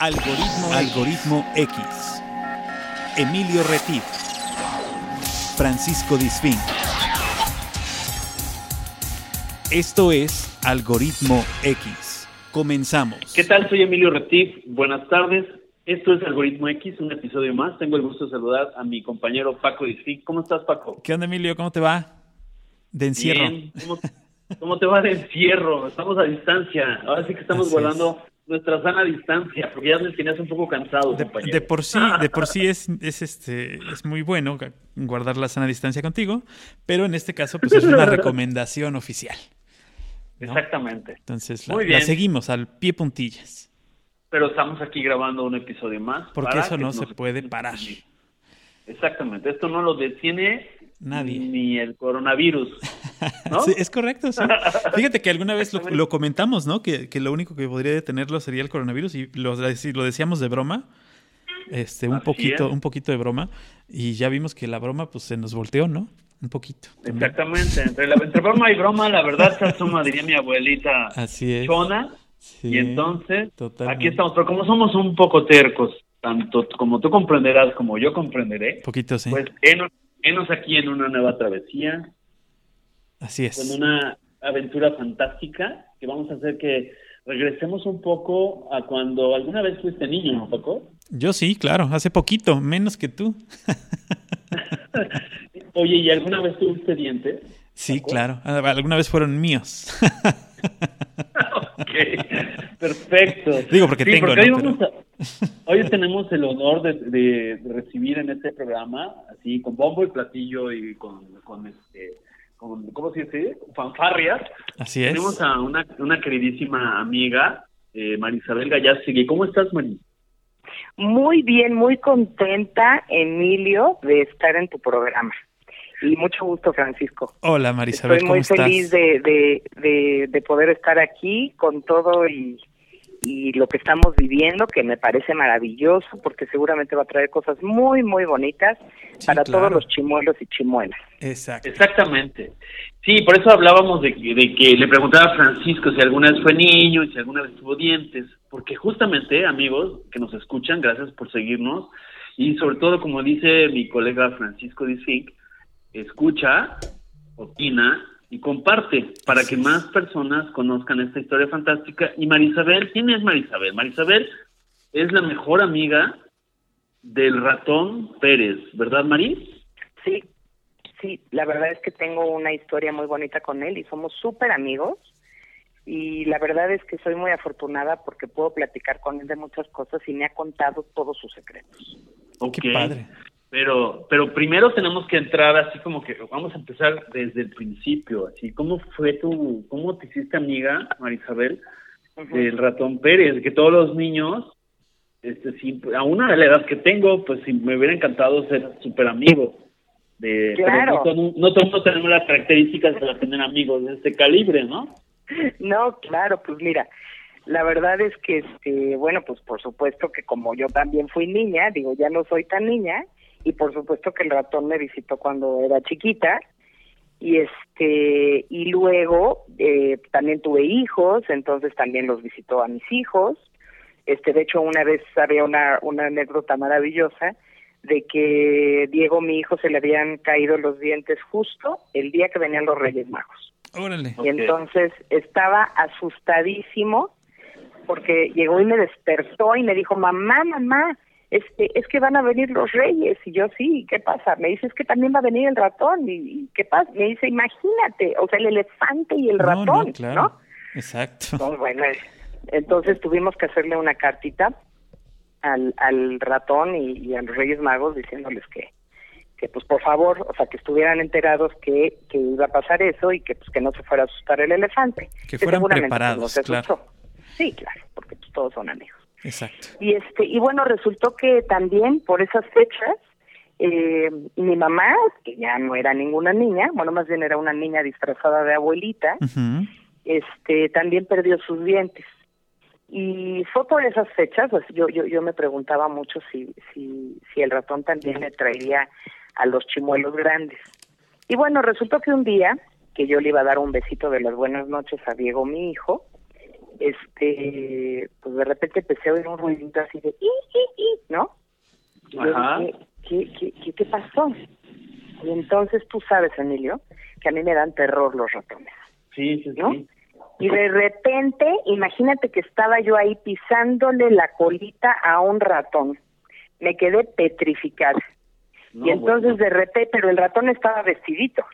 Algoritmo, Algoritmo X. Emilio Retif. Francisco Disfín. Esto es Algoritmo X. Comenzamos. ¿Qué tal? Soy Emilio Retif. Buenas tardes. Esto es Algoritmo X, un episodio más. Tengo el gusto de saludar a mi compañero Paco Disfín. ¿Cómo estás, Paco? ¿Qué onda, Emilio? ¿Cómo te va? De encierro. Bien. ¿Cómo, cómo te va de encierro? Estamos a distancia. Ahora sí que estamos Así guardando nuestra sana distancia, porque ya me tenías un poco cansado, De, compañero. de por sí, de por sí es, es este es muy bueno guardar la sana distancia contigo, pero en este caso pues es una recomendación oficial. ¿no? Exactamente. Entonces la, Muy la seguimos al pie puntillas, Pero estamos aquí grabando un episodio más. porque eso no nos se puede parar. Exactamente. Esto no lo detiene Nadie. ni el coronavirus. ¿no? Sí, es correcto, sí. Fíjate que alguna vez lo, lo comentamos, ¿no? Que, que lo único que podría detenerlo sería el coronavirus y lo, lo decíamos de broma, este, un Así poquito, es. un poquito de broma y ya vimos que la broma pues se nos volteó, ¿no? Un poquito. también. Exactamente. Entre, la, entre broma y broma, la verdad se asoma, diría mi abuelita Así es. Chona. Sí, y entonces, totalmente. aquí estamos. Pero como somos un poco tercos, tanto como tú comprenderás como yo comprenderé, Poquito, sí. pues enos aquí en una nueva travesía, Así es. con una aventura fantástica que vamos a hacer que regresemos un poco a cuando alguna vez fuiste niño, ¿no, Paco? Yo sí, claro, hace poquito, menos que tú. Oye, ¿y alguna vez tuviste dientes? Sí, Paco? claro. Alguna vez fueron míos. Ok, perfecto. Digo, porque tengo, porque hoy, ¿no? vamos a- hoy tenemos el honor de, de- de recibir en este programa, así, con bombo y platillo y con, con este, con, ¿cómo se dice? Fanfarrias. Así es. Tenemos a una, una queridísima amiga, eh, Marisabel Gallastegui. ¿Cómo estás, Mari? Muy bien, muy contenta, Emilio, de estar en tu programa. Y mucho gusto, Francisco. Hola, Marisabel, Estoy ¿cómo muy estás? feliz de, de, de, de poder estar aquí con todo y, y lo que estamos viviendo, que me parece maravilloso, porque seguramente va a traer cosas muy, muy bonitas Sí, para claro. todos los chimuelos y chimuelas. Exacto. Exactamente. Sí, por eso hablábamos de, que- de que le preguntaba a Francisco si alguna vez fue niño y si alguna vez tuvo dientes, porque justamente, amigos que nos escuchan, gracias por seguirnos, y sobre todo, como dice mi colega Francisco Disfink, escucha, opina y comparte para Así que es. más personas conozcan esta historia fantástica. Y Marisabel, ¿quién es Marisabel? Marisabel es la mejor amiga del ratón Pérez, ¿verdad, Maris? Sí, sí, la verdad es que tengo una historia muy bonita con él y somos súper amigos. Y la verdad es que soy muy afortunada porque puedo platicar con él de muchas cosas y me ha contado todos sus secretos. Qué padre. Pero, pero primero tenemos que entrar así como que vamos a empezar desde el principio, así cómo fue tu, cómo te hiciste amiga, Marisabel, Ujú. del ratón Pérez, que todos los niños, este, sí, a una de la edad que tengo, pues sí, me hubiera encantado ser súper amigo. De, pero Claro. no, no todos tenemos las características para tener amigos de este calibre, ¿no? No, claro, pues mira, la verdad es que, este, bueno, pues por supuesto que como yo también fui niña, digo, ya no soy tan niña, y por supuesto que el ratón me visitó cuando era chiquita, y este, y luego eh, también tuve hijos, entonces también los visitó a mis hijos, este, de hecho una vez había una, una anécdota maravillosa de que Diego, mi hijo, se le habían caído los dientes justo el día que venían los Reyes Magos. Órale. Y entonces estaba asustadísimo porque llegó y me despertó y me dijo, mamá, mamá, este, es que van a venir los reyes. Y yo, sí, ¿qué pasa? Me dice, es que también va a venir el ratón. ¿Y, y qué pasa? Me dice, imagínate, o sea, el elefante y el No, ratón, no, claro. ¿no? Exacto. Bueno, entonces tuvimos que hacerle una cartita al, al ratón y, y a los Reyes Magos diciéndoles que, que pues por favor, o sea, que estuvieran enterados que, que iba a pasar eso y que pues que no se fuera a asustar el elefante. Que fueran pues, preparados, no se claro. Sí, claro, porque pues, todos son amigos. Exacto. Y este y bueno, resultó que también por esas fechas eh, mi mamá, que ya no era ninguna niña, bueno, más bien era una niña disfrazada de abuelita, este también perdió sus dientes. Y fue por esas fechas pues yo yo yo me preguntaba mucho si si si el ratón también le traería a los chimuelos grandes. Y bueno resultó que un día que yo le iba a dar un besito de las buenas noches a Diego mi hijo este, pues de repente empecé a oír un ruidito así de, "I, i, i", ¿no? Y Ajá. dije, ¿qué, qué, qué, qué pasó? Y entonces tú sabes, Emilio, que a mí me dan terror los ratones. Sí, sí, ¿No? sí. Y de repente, imagínate que estaba yo ahí pisándole la colita a un ratón. Me quedé petrificada. No, y entonces bueno. de repente, pero el ratón estaba vestidito.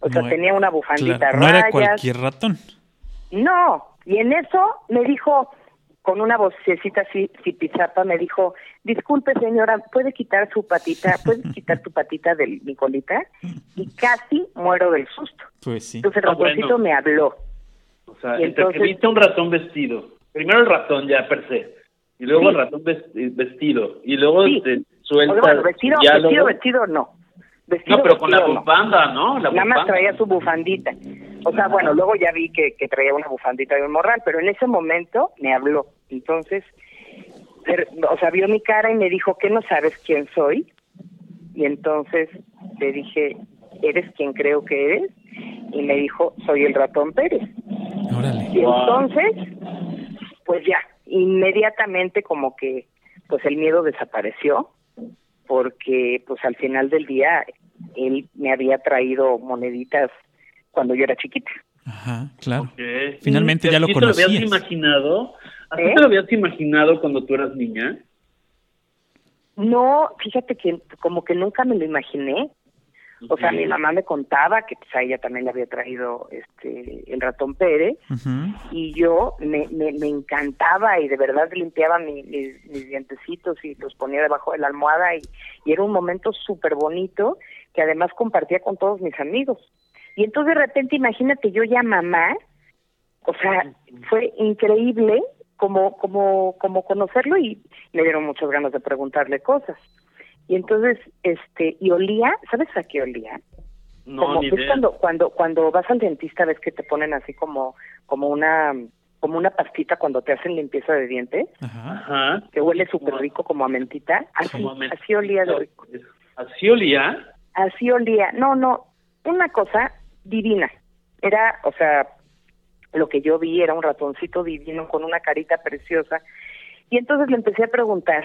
O sea, No, tenía una bufandita Claro, no era cualquier ratón. No, y en eso me dijo, con una vocecita así, pizapa, me dijo, disculpe señora, ¿puede quitar su patita, puede quitar tu patita de mi colita? Y casi muero del susto. Pues sí. Entonces el Ah, bueno. me habló. O sea, Y entre que entonces- viste un ratón vestido. Primero el ratón ya per se. Y luego Sí. el ratón ves- vestido. Y luego Sí. te O suelta sea, bueno, vestido, vestido, vestido, no. Vestido, No, pero con la vestido, bufanda, ¿no? La Nada más traía su bufandita. O sea, bueno, luego ya vi que, que traía una bufandita de un morral, pero en ese momento me habló. Entonces, er- o sea, vio mi cara y me dijo, ¿qué no sabes quién soy? Y entonces le dije, ¿eres quien creo que eres? Y me dijo, soy el ratón Pérez. Órale. Y entonces, pues ya, inmediatamente como que, pues el miedo desapareció, porque pues al final del día él me había traído moneditas cuando yo era chiquita. Ajá, claro. Ok. Finalmente ¿Y ya lo así te lo habías conocías. imaginado? ¿Así ¿Eh? te lo habías imaginado cuando tú eras niña? No, fíjate que como que nunca me lo imaginé. O sea, mi mamá me contaba que pues, a ella también le había traído este el ratón Pérez y yo me, me, me encantaba y de verdad limpiaba mi- mis, mis dientecitos y los ponía debajo de la almohada y, y era un momento súper bonito que además compartía con todos mis amigos. Y entonces de repente imagínate yo ya mamá, o sea, fue increíble como, como, como conocerlo y me dieron muchas ganas de preguntarle cosas. Y entonces, este, y olía, ¿sabes a qué olía? No, como ni ves idea. cuando cuando cuando vas al dentista ves que te ponen así como como una como una pastita cuando te hacen limpieza de dientes Ajá. Que huele súper rico como a mentita así Como a men- así olía de rico ¿Así olía? así olía no no una cosa divina era o sea lo que yo vi era un ratoncito divino con una carita preciosa y entonces le empecé a preguntar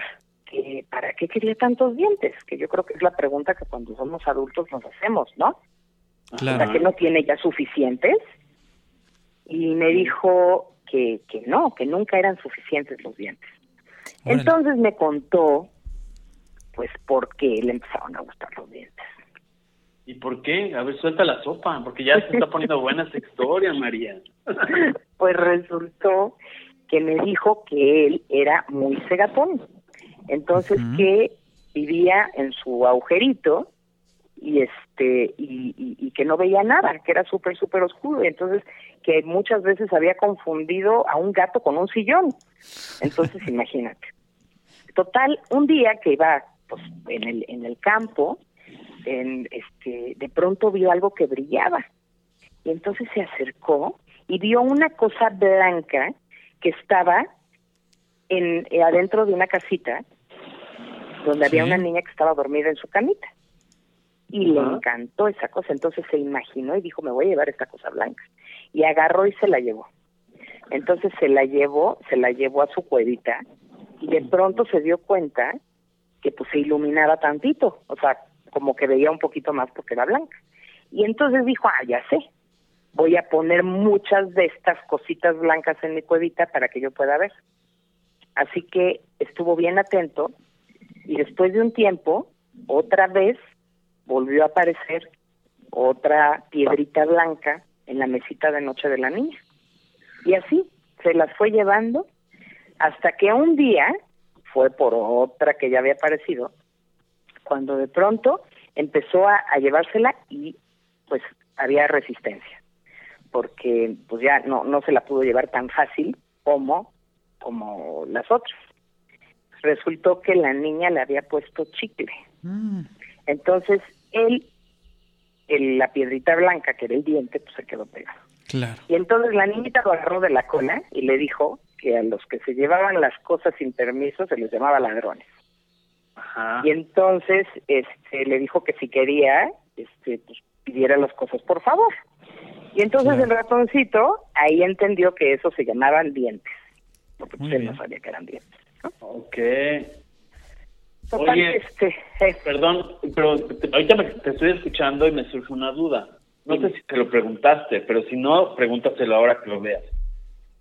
que para qué quería tantos dientes que yo creo que es la pregunta que cuando somos adultos nos hacemos no o sea, Claro. que no tiene ya suficientes. Y me dijo que, que no, que nunca eran suficientes los dientes. Entonces me contó, pues, por qué le empezaron a gustar los dientes. ¿Y por qué? A ver, suelta la sopa, porque ya se está poniendo buena esta historia, María. Pues resultó que me dijo que él era muy cegatón. Entonces que vivía en su agujerito y este y, y- y que no veía nada, que era súper súper oscuro, y entonces que muchas veces había confundido a un gato con un sillón. Entonces imagínate. Total, un día que iba pues en el en el campo, en este de pronto vio algo que brillaba. Y entonces se acercó y vio una cosa blanca que estaba en eh, adentro de una casita donde había una niña que estaba dormida en su camita. Y le encantó esa cosa, entonces se imaginó y dijo, me voy a llevar esta cosa blanca. Y agarró y se la llevó. Entonces se la llevó, se la llevó a su cuevita y de pronto se dio cuenta que pues se iluminaba tantito, o sea, como que veía un poquito más porque era blanca. Y entonces dijo, ah, ya sé, voy a poner muchas de estas cositas blancas en mi cuevita para que yo pueda ver. Así que estuvo bien atento y después de un tiempo, otra vez volvió a aparecer otra piedrita blanca en la mesita de noche de la niña. Y así se las fue llevando hasta que un día fue por otra que ya había aparecido, cuando de pronto empezó a, a llevársela y pues había resistencia, porque pues ya no, no se la pudo llevar tan fácil como, como las otras. Resultó que la niña le había puesto chicle. Mm, Entonces él, el- la piedrita blanca que era el diente, pues se quedó pegado. claro. Y entonces la niñita lo agarró de la cola y le dijo que a los que se llevaban las cosas sin permiso se les llamaba ladrones. Ajá. Y entonces este le dijo que si quería, este pues pidiera las cosas por favor. Y entonces Claro. el ratoncito ahí entendió que eso se llamaban dientes, porque pues, Muy él no sabía que eran dientes. Ok. Total, Oye. este, eh, Perdón, pero ahorita me, te estoy escuchando y me surge una duda. No sé si te lo preguntaste, pero si no, pregúntaselo ahora que lo veas.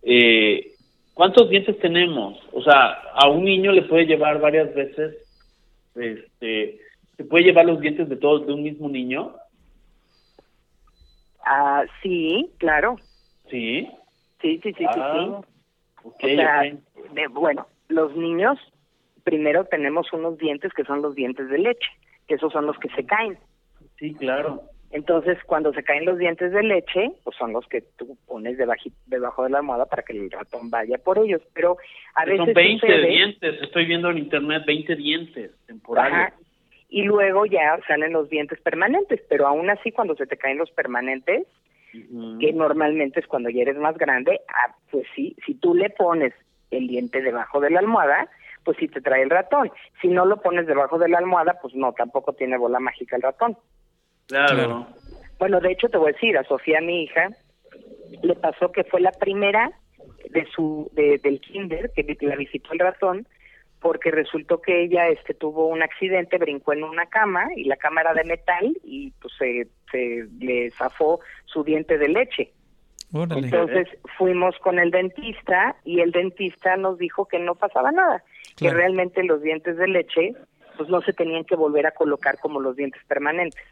Eh, ¿Cuántos dientes tenemos? O sea, a un niño le puede llevar varias veces, este, ¿se puede llevar los dientes de todos de un mismo niño? ah, sí, claro, Sí. sí, sí, sí, sí, Ah, sí. ok, O sea, ok. de- bueno, los niños, primero tenemos unos dientes que son los dientes de leche, que esos son los que se caen. Sí, claro. Entonces, cuando se caen los dientes de leche, pues son los que tú pones debaji- debajo de la almohada para que el ratón vaya por ellos. Pero a veces Son 20 sucede- dientes, estoy viendo en internet 20 dientes temporales. Ajá. Y luego ya salen los dientes permanentes, pero aún así cuando se te caen los permanentes, que normalmente es cuando ya eres más grande, ah, pues sí, si tú le pones el diente debajo de la almohada, pues sí te trae el ratón. Si no lo pones debajo de la almohada, pues no, tampoco tiene bola mágica el ratón. Claro. Bueno, de hecho te voy a decir, a Sofía, mi hija, le pasó que fue la primera de su de, del kinder que la visitó el ratón porque resultó que ella este tuvo un accidente, brincó en una cama y la cama era de metal y pues se, se le zafó su diente de leche. Órale. Entonces fuimos con el dentista y el dentista nos dijo que no pasaba nada, que realmente los dientes de leche pues no se tenían que volver a colocar como los dientes permanentes.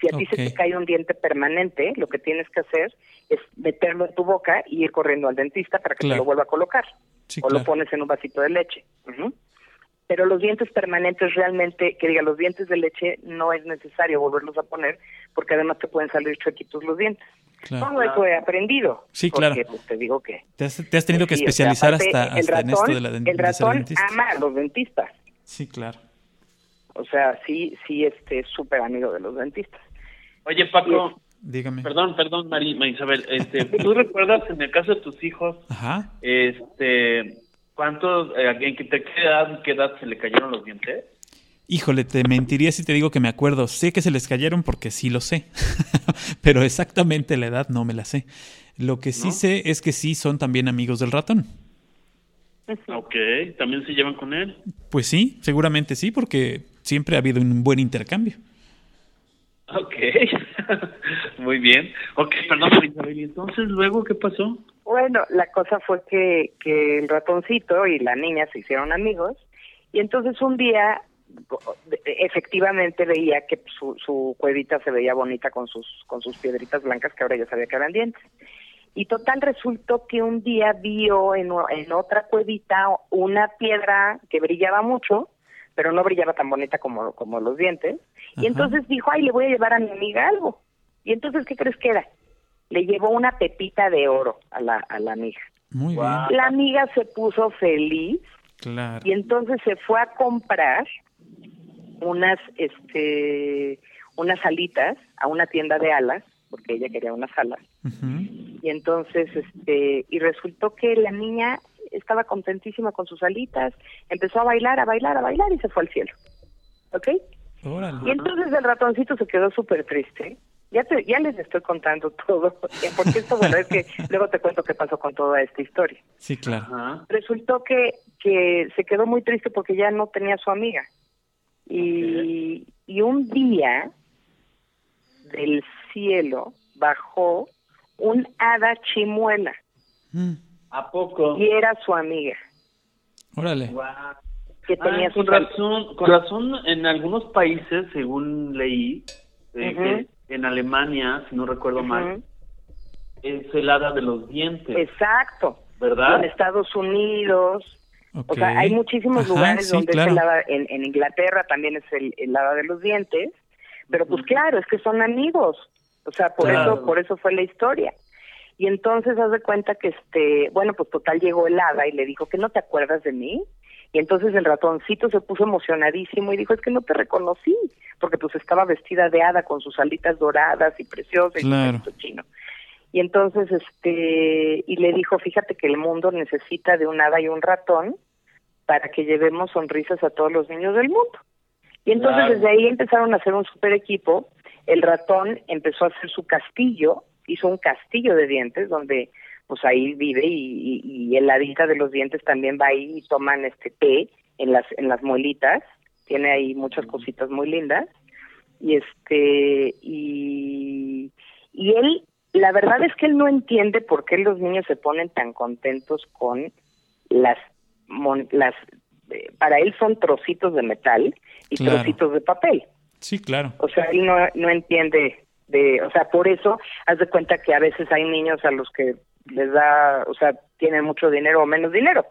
Si a ti se te cae un diente permanente, lo que tienes que hacer es meterlo en tu boca y ir corriendo al dentista para que te lo vuelva a colocar. Sí, o lo pones en un vasito de leche. Pero los dientes permanentes realmente, que diga, los dientes de leche no es necesario volverlos a poner porque además te pueden salir chuequitos los dientes. Claro. Todo eso he aprendido. Sí, porque, claro. pues, te digo que... Te has, te has tenido que sí, o sea, especializar aparte, hasta, en esto de la den- El ratón dentista. ama a los dentistas. Sí, claro. O sea, sí, sí, este es súper amigo de los dentistas. Oye, Paco, Dígame. perdón, perdón, María Isabel, este, ¿tú recuerdas en el caso de tus hijos, Ajá. este, cuántos, eh, en qué, de qué edad, qué edad se le cayeron los dientes? Híjole, te mentiría si te digo que me acuerdo. Sé que se les cayeron porque sí lo sé, pero exactamente la edad no me la sé. Lo que sí ¿No? sé es que sí son también amigos del ratón. Ok, ¿también se llevan con él? Pues sí, seguramente sí, porque siempre ha habido un buen intercambio. Ok, muy bien. Ok, perdón, Isabel, ¿y entonces luego qué pasó? Bueno, la cosa fue que, que el ratoncito y la niña se hicieron amigos y entonces un día efectivamente veía que su, su cuevita se veía bonita con sus con sus piedritas blancas que ahora ya sabía que eran dientes. Y total resultó que un día vio en, en otra cuevita una piedra que brillaba mucho, pero no brillaba tan bonita como, como los dientes. Y entonces dijo, ay, le voy a llevar a mi amiga algo. Y entonces, ¿qué crees que era? Le llevó una pepita de oro a la, a la amiga. Muy. La amiga se puso feliz. Claro. y entonces se fue a comprar unas, este, unas alitas a una tienda de alas, porque ella quería unas alas. Y entonces, este, y resultó que la niña estaba contentísima con sus alitas, empezó a bailar, a bailar, a bailar y se fue al cielo. ¿Ok? Y Órale. entonces el ratoncito se quedó súper triste. Ya, te, ya les estoy contando todo, porque esto, bueno, es que luego te cuento qué pasó con toda esta historia. Sí, claro. Ajá. Resultó que, que se quedó muy triste porque ya no tenía a su amiga. Y, y un día del cielo bajó un hada chimuela Mm, ¿A poco? y era su amiga Órale. Guau. que tenía Ah, su con razón, con razón, en algunos países, según leí, eh, Ujú. que en Alemania, si no recuerdo Ujú. mal, es el hada de los dientes, Exacto. ¿verdad? En Estados Unidos, Ok. O sea, hay muchísimos Ajá, lugares sí, donde claro. es el hada, en, en Inglaterra también es el, el hada de los dientes, pero pues claro, es que son amigos, o sea, por Claro. eso por eso fue la historia. Y entonces haz de cuenta que este, bueno, pues total llegó el hada y le dijo que no te acuerdas de mí. Y entonces el ratoncito se puso emocionadísimo y dijo, es que no te reconocí, porque pues estaba vestida de hada con sus alitas doradas y preciosas Claro. y su chino. Y entonces, este, y le dijo, fíjate que el mundo necesita de un hada y un ratón para que llevemos sonrisas a todos los niños del mundo. Y entonces Claro. desde ahí empezaron a hacer un super equipo. El ratón empezó a hacer su castillo hizo un castillo de dientes donde pues ahí vive y, y, el ladita de los dientes también va ahí y toman este té en las en las muelitas tiene ahí muchas cositas muy lindas y este y y él la verdad es que él no entiende por qué los niños se ponen tan contentos con las las eh, para él son trocitos de metal y trocitos de papel. Sí, claro. O sea, él no, no entiende de, o sea, por eso haz de cuenta que a veces hay niños a los que les da, o sea, tienen mucho dinero o menos dinero.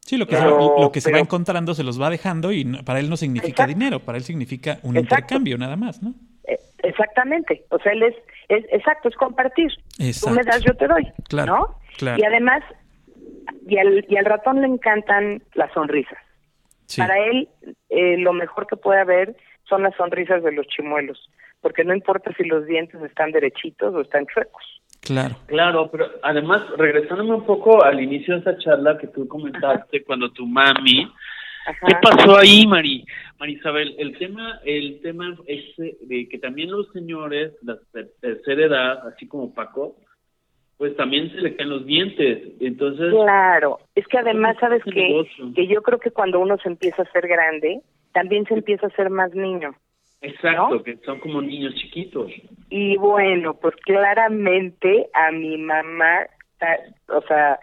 Sí, lo que, se, lo que se va encontrando se los va dejando y para él no significa dinero, para él significa un intercambio nada más, ¿no? E, exactamente, o sea, él es, es exacto, es compartir. Tú me das, yo te doy, claro, ¿no? Y además, y al, y al ratón le encantan las sonrisas. Para él, eh, lo mejor que puede haber son las sonrisas de los chimuelos, porque no importa si los dientes están derechitos o están chuecos. Claro. Claro, pero además, regresándome un poco al inicio de esa charla que tú comentaste cuando tu mami, ¿qué pasó ahí, Mari? Marisabel, el tema, el tema es de que también los señores, la tercera edad, así como Paco, pues también se le caen los dientes. Entonces, claro, es que además sabes que, que yo creo que cuando uno se empieza a ser grande, también se empieza a ser más niño. Exacto, que son como niños chiquitos. Y bueno, pues claramente a mi mamá, o sea,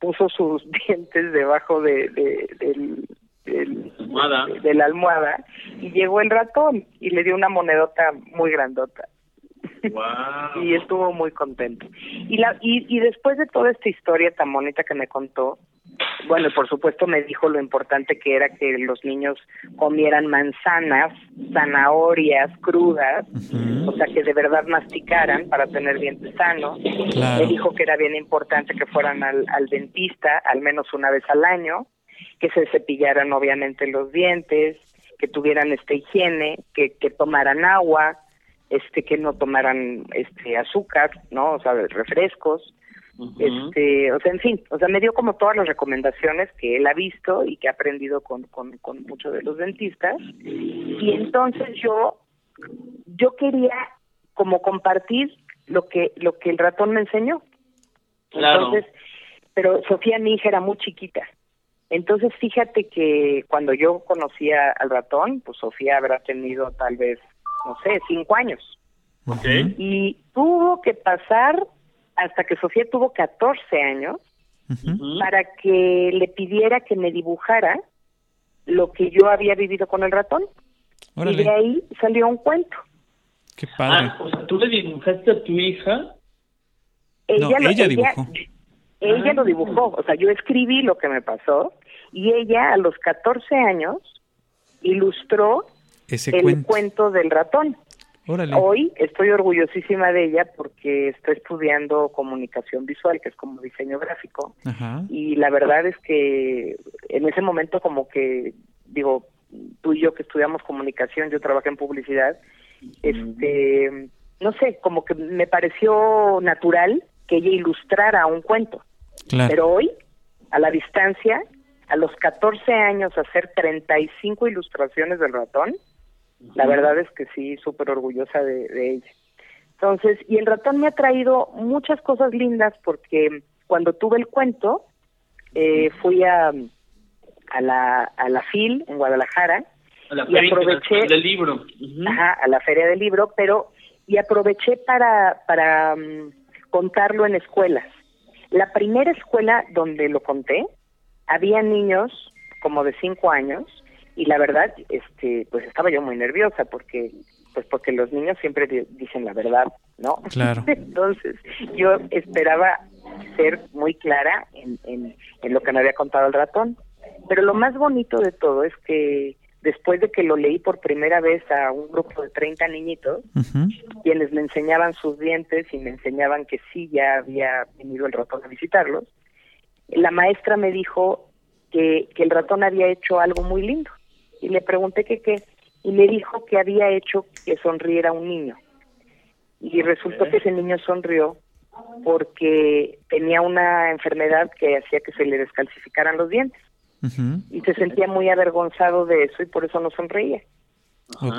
puso sus dientes debajo de, de, del, de, la almohada y llegó el ratón y le dio una monedota muy grandota. Wow. y estuvo muy contento. Y, la, y, y después de toda esta historia tan bonita que me contó, bueno, por supuesto me dijo lo importante que era que los niños comieran manzanas, zanahorias crudas, o sea, que de verdad masticaran para tener dientes sanos. Me dijo que era bien importante que fueran al, al dentista al menos una vez al año, que se cepillaran obviamente los dientes, que tuvieran esta higiene, que, que tomaran agua, este que no tomaran este azúcar, ¿no? O sea, refrescos. Este, o sea, en fin, o sea, me dio como todas las recomendaciones que él ha visto y que ha aprendido con, con, con muchos de los dentistas. Y entonces yo, yo quería como compartir lo que, lo que el ratón me enseñó. Entonces, pero Sofía, mi hija, era muy chiquita. Entonces, fíjate que cuando yo conocía al ratón, pues Sofía habrá tenido tal vez, no sé, cinco años. Y tuvo que pasar hasta que Sofía tuvo 14 años para que le pidiera que me dibujara lo que yo había vivido con el ratón. Y de ahí salió un cuento. Qué padre. Ah, o sea, ¿tú le dibujaste a tu hija? Ella, no, ella dibujó. Ella, lo dibujó, o sea, yo escribí lo que me pasó y ella a los 14 años ilustró el cuento del ratón. Hoy estoy orgullosísima de ella porque estoy estudiando comunicación visual, que es como diseño gráfico. Y la verdad es que en ese momento como que, digo, tú y yo que estudiamos comunicación, yo trabajé en publicidad, este, no sé, como que me pareció natural que ella ilustrara un cuento. Pero hoy, a la distancia, a los 14 años, hacer 35 ilustraciones del ratón, la verdad es que sí, súper orgullosa de, ella. Entonces, y el ratón me ha traído muchas cosas lindas porque cuando tuve el cuento, eh, fui a, a, la, a la FIL en Guadalajara a la y aproveché del libro. ajá, a la feria del libro, pero y aproveché para para mm, contarlo en escuelas. La primera escuela donde lo conté, había niños como de cinco años y la verdad este pues estaba yo muy nerviosa porque pues porque los niños siempre dicen la verdad no claro. Entonces yo esperaba ser muy clara en, en, en lo que me había contado el ratón. Pero lo más bonito de todo es que después de que lo leí por primera vez a un grupo de 30 niñitos, quienes me enseñaban sus dientes y me enseñaban que sí ya había venido el ratón a visitarlos, la maestra me dijo que, que el ratón había hecho algo muy lindo y le pregunté que qué y me dijo que había hecho que sonriera un niño. Y resultó que ese niño sonrió porque tenía una enfermedad que hacía que se le descalcificaran los dientes. Y se sentía muy avergonzado de eso y por eso no sonreía.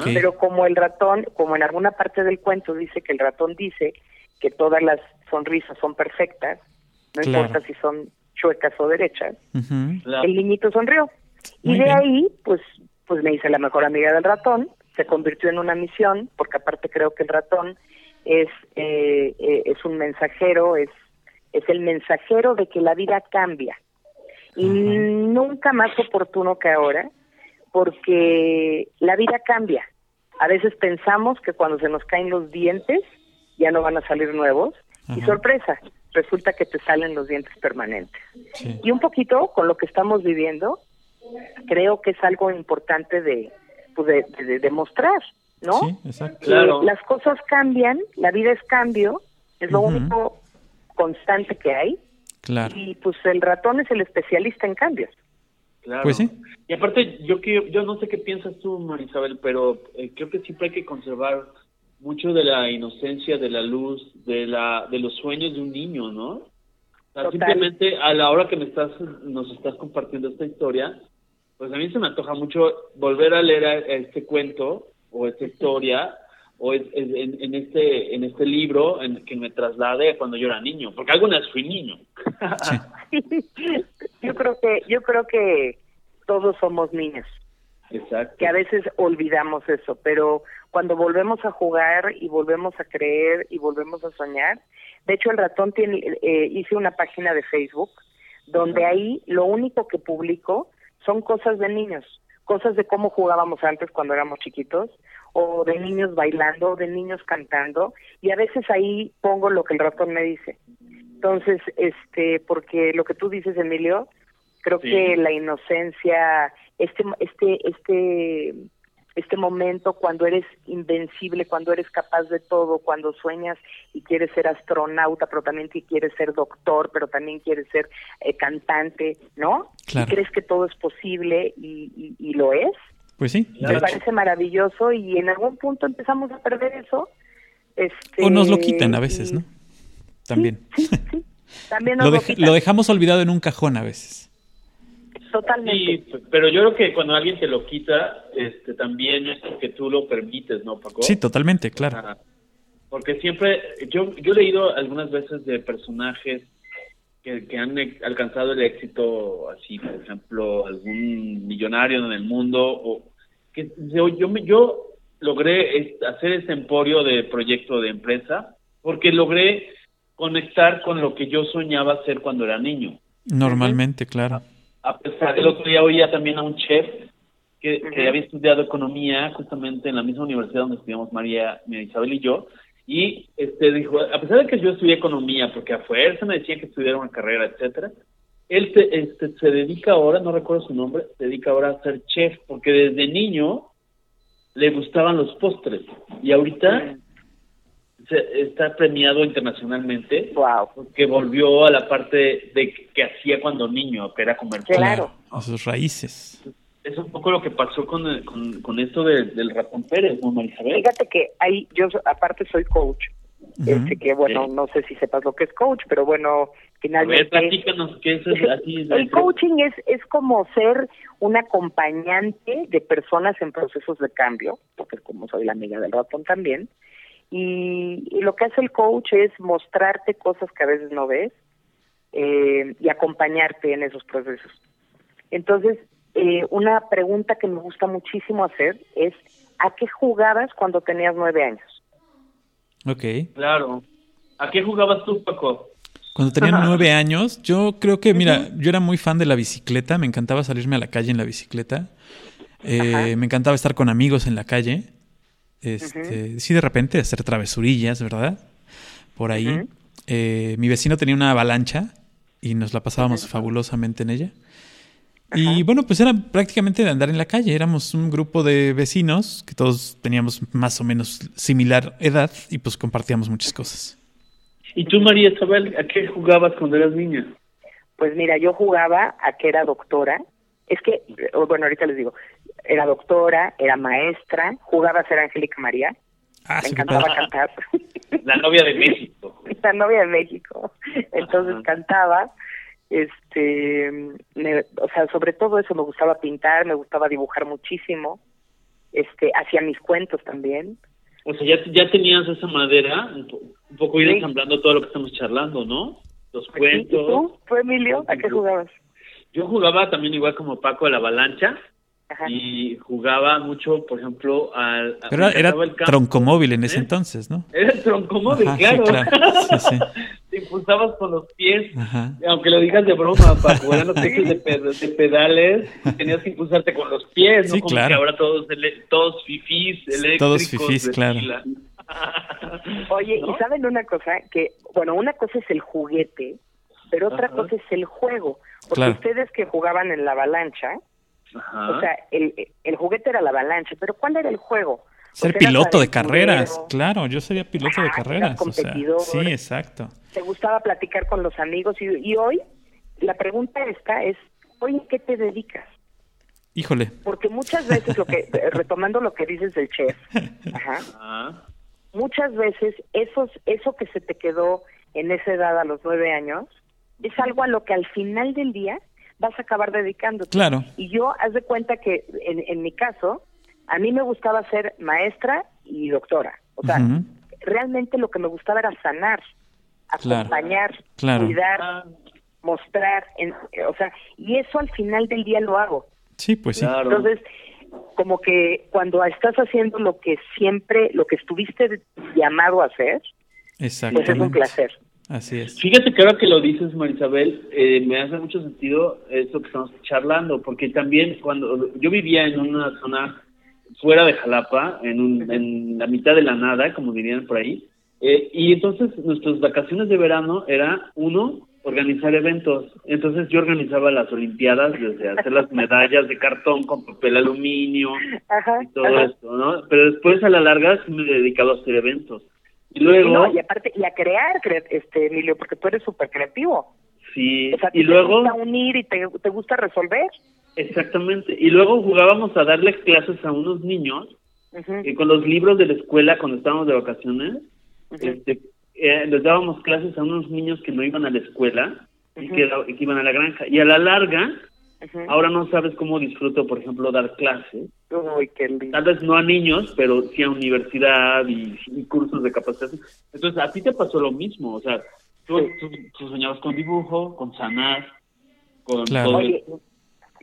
Pero como el ratón, como en alguna parte del cuento dice que el ratón dice que todas las sonrisas son perfectas, no importa si son chuecas o derechas, el niñito sonrió. y de ahí, pues, pues me hice la mejor amiga del ratón, se convirtió en una misión, porque aparte creo que el ratón es, eh, eh, es un mensajero, es, es el mensajero de que la vida cambia. Y nunca más oportuno que ahora, porque la vida cambia. A veces pensamos que cuando se nos caen los dientes ya no van a salir nuevos, y sorpresa, resulta que te salen los dientes permanentes. Y un poquito con lo que estamos viviendo, creo que es algo importante de, pues de, demostrar, ¿no? Sí, exacto. Claro. Las cosas cambian, la vida es cambio, es lo único constante que hay. Claro. Y pues el ratón es el especialista en cambios. Claro. Pues sí. Y aparte, yo que yo no sé qué piensas tú, Marisabel, pero eh, creo que siempre hay que conservar mucho de la inocencia, de la luz, de la de los sueños de un niño, ¿no? simplemente a la hora que me estás nos estás compartiendo esta historia, pues a mí se me antoja mucho volver a leer este cuento o esta historia o en, este en este libro en que me traslade cuando yo era niño, porque algunas fui niño. yo creo que yo creo que todos somos niños. Exacto. Que a veces olvidamos eso, pero cuando volvemos a jugar y volvemos a creer y volvemos a soñar, de hecho el ratón tiene eh, hice una página de Facebook donde ahí lo único que publico son cosas de niños, cosas de cómo jugábamos antes cuando éramos chiquitos, o de niños bailando, o de niños cantando, y a veces ahí pongo lo que el ratón me dice. Entonces, este, porque lo que tú dices, Emilio, creo que la inocencia, este, este, este este momento cuando eres invencible, cuando eres capaz de todo, cuando sueñas y quieres ser astronauta, pero también quieres ser doctor, pero también quieres ser eh, cantante, ¿no? Y crees que todo es posible y, y, lo es. Pues sí. Me parece maravilloso y en algún punto empezamos a perder eso. Este, o nos lo quitan a veces, ¿no? También. Sí, sí, También lo, lo dejamos olvidado en un cajón a veces. Totalmente. Sí, pero yo creo que cuando alguien te lo quita, este, también es porque tú lo permites, ¿no, Paco? Sí, totalmente, claro. porque siempre, yo, yo he leído algunas veces de personajes que, que han alcanzado el éxito, así, por ejemplo, algún millonario en el mundo, o que yo, yo, yo logré hacer ese emporio de proyecto de empresa porque logré conectar con lo que yo soñaba hacer cuando era niño. Normalmente, claro a pesar el otro día oía también a un chef que, había estudiado economía justamente en la misma universidad donde estudiamos María, Isabel y yo, y este dijo, a pesar de que yo estudié economía, porque a fuerza me decían que estudiara una carrera, etcétera, él este, se dedica ahora, no recuerdo su nombre, se dedica ahora a ser chef, porque desde niño le gustaban los postres, y ahorita está premiado internacionalmente wow. porque volvió a la parte de que, hacía cuando niño, que era comer claro. a sus raíces. Es un poco lo que pasó con, con, esto del ratón Pérez, ¿no, Marisabel? Fíjate que ahí, yo aparte soy coach, este que bueno, no sé si sepas lo que es coach, pero bueno, finalmente... A ver, platícanos qué es así. El coaching es, es como ser un acompañante de personas en procesos de cambio, porque como soy la amiga del ratón también, y, lo que hace el coach es mostrarte cosas que a veces no ves eh, y acompañarte en esos procesos. Entonces, eh, una pregunta que me gusta muchísimo hacer es, ¿a qué jugabas cuando tenías nueve años? Ok. Claro. ¿A qué jugabas tú, Paco? Cuando tenía nueve años, yo creo que, mira, yo era muy fan de la bicicleta, me encantaba salirme a la calle en la bicicleta, eh, me encantaba estar con amigos en la calle. Este, Sí, de repente hacer travesurillas, ¿verdad? Por ahí. Eh, mi vecino tenía una avalancha y nos la pasábamos fabulosamente en ella. Y bueno, pues era prácticamente de andar en la calle. Éramos un grupo de vecinos que todos teníamos más o menos similar edad y pues compartíamos muchas cosas. ¿Y tú, María Isabel, a qué jugabas cuando eras niña? Pues mira, yo jugaba a que era doctora. Es que, bueno, ahorita les digo, era doctora, era maestra, jugaba a ser Angélica María. Ah, me encantaba cantar. La novia de México. La novia de México. Entonces cantaba. Este, o sea, sobre todo eso me gustaba pintar, me gustaba dibujar muchísimo. Este, hacía mis cuentos también. O sea, ya, ya tenías esa madera, un, poco ir ensamblando todo lo que estamos charlando, ¿no? Los cuentos. ¿Y tú, tú, Emilio, a qué jugabas? Yo jugaba también igual como Paco de la Avalancha. Y jugaba mucho, por ejemplo, al. Pero era, troncomóvil en ese ¿Eh? entonces, ¿no? Era el troncomóvil, claro. Sí, sí, Te impulsabas con los pies, aunque lo digas de broma, Paco, eran los techos de, de, pedales, tenías que impulsarte con los pies, ¿no? Como claro. que ahora todos, todos fifís eléctricos. Todos fifís, claro. Oye, ¿y saben una cosa? Que, bueno, una cosa es el juguete, pero otra cosa es el juego. Porque ustedes que jugaban en la avalancha, o sea, el, el juguete era la avalancha, pero ¿cuál era el juego? Ser piloto de carreras, claro, yo sería piloto de carreras. O sea, sí, exacto. Te gustaba platicar con los amigos y, hoy la pregunta esta es, oye, ¿qué te dedicas? Híjole. Porque muchas veces, lo que retomando lo que dices del chef, ajá, muchas veces esos, eso que se te quedó en esa edad a los nueve años, es algo a lo que al final del día vas a acabar dedicándote. Claro. Y yo, haz de cuenta que en, en mi caso, a mí me gustaba ser maestra y doctora. O sea, realmente lo que me gustaba era sanar, acompañar, cuidar, mostrar, o sea, y eso al final del día lo hago. Sí, pues sí. Entonces, como que cuando estás haciendo lo que siempre, lo que estuviste llamado a hacer, pues es un placer. Así es. Fíjate que ahora que lo dices, Marisabel, eh, me hace mucho sentido esto que estamos charlando, porque también cuando yo vivía en una zona fuera de Jalapa, en, un, en la mitad de la nada, como dirían por ahí, eh, y entonces nuestras vacaciones de verano era, uno, organizar eventos. Entonces yo organizaba las Olimpiadas, desde hacer las medallas de cartón con papel aluminio y todo esto, ¿no? Pero después a la larga sí me he dedicado a hacer eventos. Y luego... y aparte, y a crear, este Emilio, porque tú eres súper creativo. Sí, o sea, y luego... Te gusta unir y te, te gusta resolver. Exactamente. Y luego jugábamos a darle clases a unos niños que con los libros de la escuela cuando estábamos de vacaciones, este, eh, les dábamos clases a unos niños que no iban a la escuela y que, iban a la granja. Y a la larga, ahora no sabes cómo disfruto, por ejemplo, dar clases. Tal vez no a niños, pero sí a universidad y, cursos de capacitación. Entonces, a ti te pasó lo mismo. O sea, tú, soñabas con dibujo, con sanar, con todo.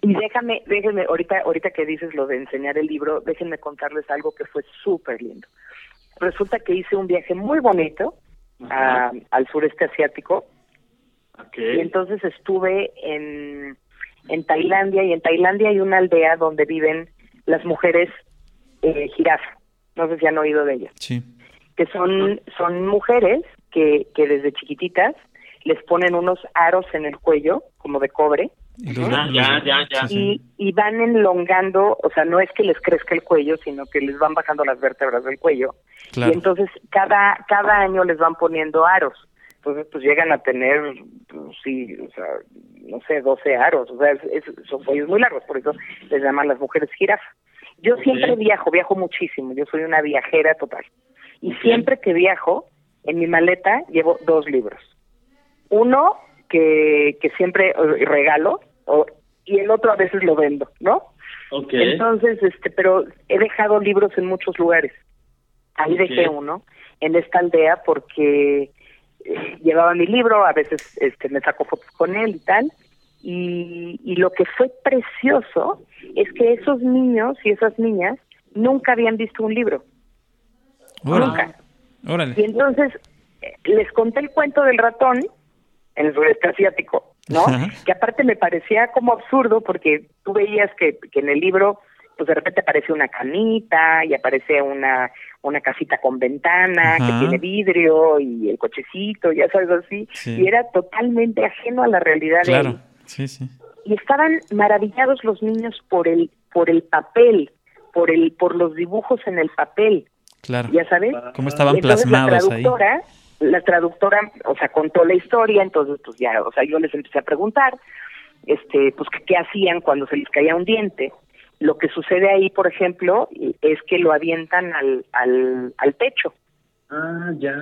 Y déjame, déjenme, ahorita, ahorita que dices lo de enseñar el libro, déjenme contarles algo que fue súper lindo. Resulta que hice un viaje muy bonito al sureste asiático. Y entonces estuve en, en Tailandia y en Tailandia hay una aldea donde viven las mujeres eh, jirafa. No sé si han oído de ellas. Sí. Que son, son mujeres que, que desde chiquititas les ponen unos aros en el cuello, como de cobre, Ah, ya, ya, ya. Y, y van enlongando, o sea, no es que les crezca el cuello, sino que les van bajando las vértebras del cuello. Y entonces cada, cada año les van poniendo aros. Entonces, pues llegan a tener, pues, sí, o sea, no sé, 12 aros. O sea, es, son cuellos muy largos, por eso les llaman las mujeres jirafa. Yo siempre viajo, viajo muchísimo. Yo soy una viajera total. Y siempre que viajo, en mi maleta llevo dos libros. Uno que, que siempre regalo o, y el otro a veces lo vendo, ¿no? Okay. Entonces, este, pero he dejado libros en muchos lugares. Ahí dejé uno en esta aldea porque eh, llevaba mi libro, a veces este me saco fotos con él y tal. Y, y lo que fue precioso es que esos niños y esas niñas nunca habían visto un libro. Nunca. Órale. Y entonces eh, les conté el cuento del ratón en el sureste asiático, ¿no? Que aparte me parecía como absurdo porque tú veías que, que en el libro pues de repente aparece una camita y aparece una una casita con ventana que tiene vidrio y el cochecito, ya sabes así, y era totalmente ajeno a la realidad claro. de Sí, sí. Y estaban maravillados los niños por el por el papel, por el por los dibujos en el papel. Claro. Ya sabes? Cómo estaban plasmados ahí la traductora, o sea, contó la historia, entonces pues ya, o sea, yo les empecé a preguntar, este, pues qué hacían cuando se les caía un diente. Lo que sucede ahí, por ejemplo, es que lo avientan al, al, al techo. Ah, ya.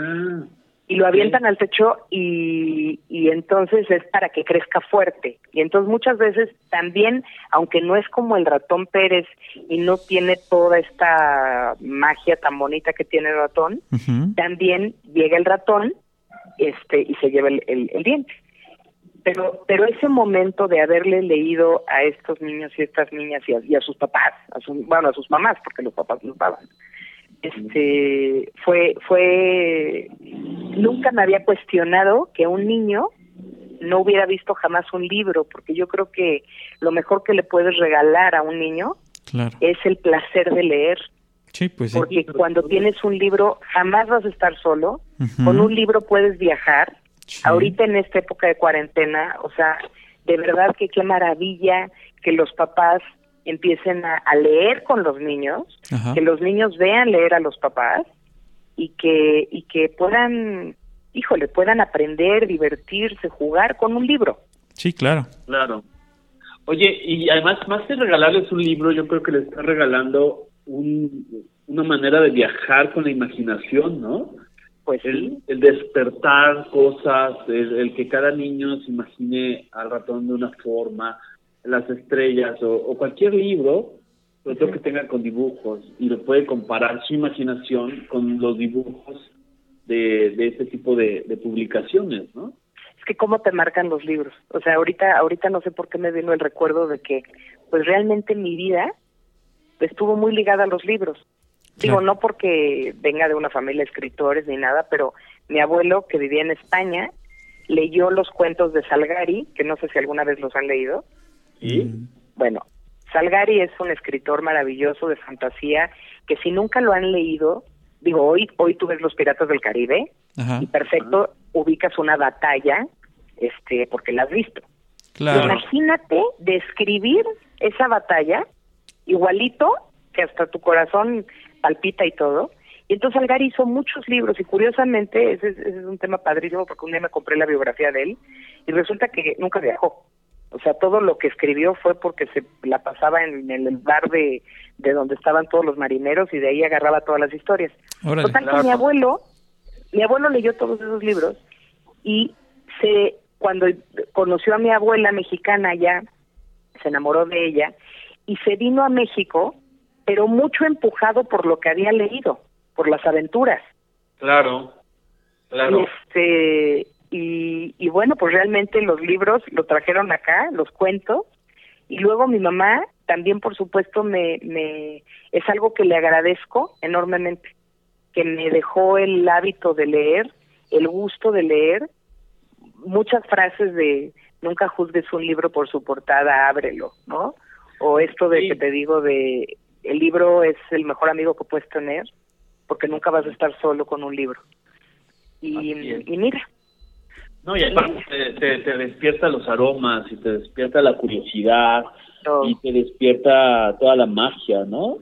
y lo avientan al techo y, y entonces es para que crezca fuerte. Y entonces muchas veces también, aunque no es como el ratón Pérez y no tiene toda esta magia tan bonita que tiene el ratón, también llega el ratón este y se lleva el, el, diente. Pero, pero ese momento de haberle leído a estos niños y estas niñas y a, y a sus papás, a su, bueno, a sus mamás, porque los papás no estaban, este fue fue nunca me había cuestionado que un niño no hubiera visto jamás un libro porque yo creo que lo mejor que le puedes regalar a un niño es el placer de leer. Sí, pues porque cuando tienes un libro jamás vas a estar solo. Con un libro puedes viajar ahorita en esta época de cuarentena o sea de verdad que qué maravilla que los papás empiecen a, leer con los niños, que los niños vean leer a los papás y que y que puedan, híjole, puedan aprender, divertirse, jugar con un libro. Sí, claro. Claro. Oye, y además, más que regalarles un libro, yo creo que les está regalando un, una manera de viajar con la imaginación, ¿no? Pues el, el despertar cosas, el, el, que cada niño se imagine al ratón de una forma, las estrellas o, cualquier libro, sobre todo que tenga con dibujos y lo puede comparar su imaginación con los dibujos de, de este tipo de, publicaciones, ¿no? Es que cómo te marcan los libros. O sea, ahorita, ahorita no sé por qué me vino el recuerdo de que, pues realmente mi vida estuvo muy ligada a los libros. Digo, no porque venga de una familia de escritores ni nada, pero mi abuelo, que vivía en España, leyó los cuentos de Salgari, que no sé si alguna vez los han leído, ¿Y? Bueno, Salgari es un escritor maravilloso de fantasía que si nunca lo han leído, digo, hoy hoy tú ves Los Piratas del Caribe y perfecto ubicas una batalla este porque la has visto. Claro. Imagínate describir esa batalla igualito que hasta tu corazón palpita y todo. Y entonces Salgari hizo muchos libros y curiosamente ese, ese es un tema padrísimo porque un día me compré la biografía de él y resulta que nunca viajó. O sea, todo lo que escribió fue porque se la pasaba en, el bar de, de donde estaban todos los marineros y de ahí agarraba todas las historias. Total que mi abuelo, mi abuelo leyó todos esos libros y se cuando conoció a mi abuela mexicana ya, se enamoró de ella y se vino a México, pero mucho empujado por lo que había leído, por las aventuras. Claro, claro. Este, y, bueno, pues realmente los libros lo trajeron acá, los cuentos, y luego mi mamá también, por supuesto, me, me es algo que le agradezco enormemente, que me dejó el hábito de leer, el gusto de leer, muchas frases de nunca juzgues un libro por su portada, ábrelo, ¿no? O esto de que te digo de el libro es el mejor amigo que puedes tener, porque nunca vas a estar solo con un libro. Y, y mira, no, y además te, te, despierta los aromas y te despierta la curiosidad y te despierta toda la magia, ¿no?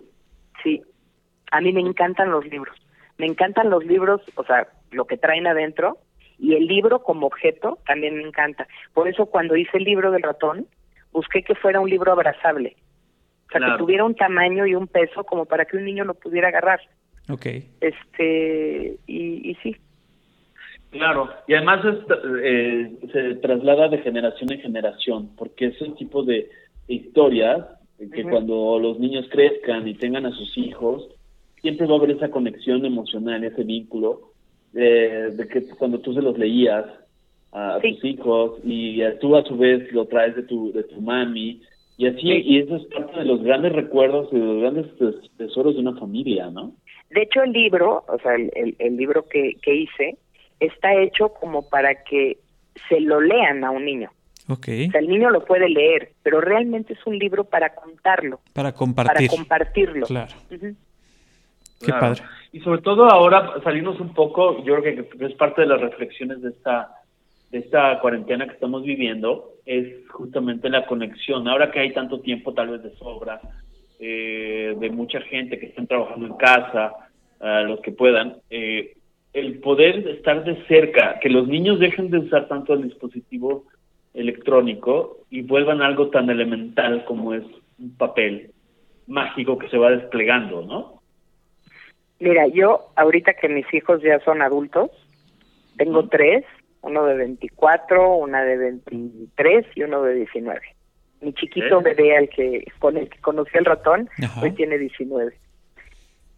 Sí, a mí me encantan los libros. Me encantan los libros, o sea, lo que traen adentro y el libro como objeto también me encanta. Por eso cuando hice el libro del ratón, busqué que fuera un libro abrazable. O sea, que tuviera un tamaño y un peso como para que un niño lo pudiera agarrar. Ok. Este, y, y sí, Claro, y además eh, se traslada de generación en generación, porque es el tipo de historias que cuando los niños crezcan y tengan a sus hijos, siempre va a haber esa conexión emocional, ese vínculo, eh, de que cuando tú se los leías a tus hijos y tú a su vez lo traes de tu, de tu mami, y así, y eso es parte de los grandes recuerdos y de los grandes tesoros de una familia, ¿no? De hecho, el libro, o sea, el, el libro que, que hice, está hecho como para que se lo lean a un niño. Okay. O sea, el niño lo puede leer, pero realmente es un libro para contarlo. Para compartir. Para compartirlo. Claro. Qué padre. Y sobre todo ahora salirnos un poco, yo creo que es parte de las reflexiones de esta de esta cuarentena que estamos viviendo, es justamente la conexión. Ahora que hay tanto tiempo tal vez de sobra, eh, de mucha gente que están trabajando en casa, los que puedan, eh, el poder estar de cerca, que los niños dejen de usar tanto el dispositivo electrónico y vuelvan a algo tan elemental como es un papel mágico que se va desplegando, ¿no? Mira, yo ahorita que mis hijos ya son adultos, Tengo tres, uno de 24, una de 23 y uno de 19. Mi chiquito bebé, al que con el que conocí al ratón, hoy tiene 19.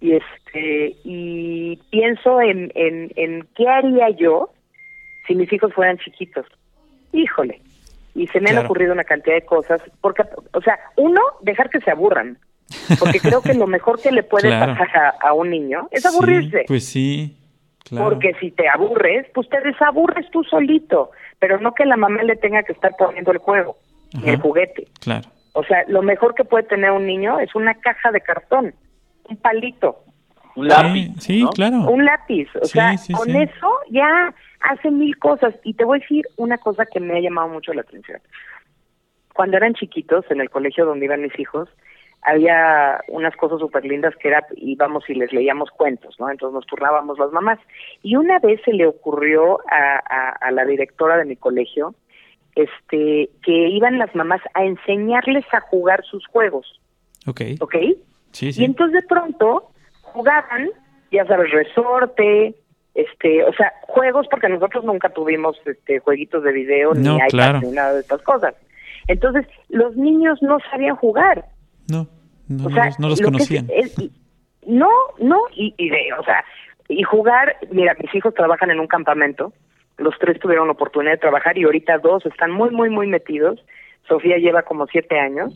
Y este y pienso en, en, en qué haría yo si mis hijos fueran chiquitos. Híjole. Y se me han ocurrido una cantidad de cosas, porque, o sea, uno, dejar que se aburran, porque creo que lo mejor que le puede pasar a, un niño es aburrirse. pues sí, claro. Porque si te aburres, pues te desaburres tú solito, pero no que la mamá le tenga que estar poniendo el juego, el juguete. Claro. O sea, lo mejor que puede tener un niño es una caja de cartón, un palito. Un lápiz. Sí, claro. Un lápiz. O sea, con eso ya hace mil cosas. Y te voy a decir una cosa que me ha llamado mucho la atención. Cuando eran chiquitos, en el colegio donde iban mis hijos, había unas cosas súper lindas que era, íbamos y les leíamos cuentos, ¿no? Entonces nos turnábamos las mamás. Y una vez se le ocurrió a, a, la directora de mi colegio, este, que iban las mamás a enseñarles a jugar sus juegos. Ok. ¿Ok? Sí, sí. Y entonces de pronto jugaban, ya sabes, resorte, este, o sea, juegos porque nosotros nunca tuvimos este jueguitos de video ni iPad ni nada de estas cosas. Entonces, los niños no sabían jugar. No, no, no, los conocían. no, no, y, y de, o sea, y jugar, mira, mis hijos trabajan en un campamento, los tres tuvieron la oportunidad de trabajar y ahorita dos están muy, muy, muy metidos. Sofía lleva como siete años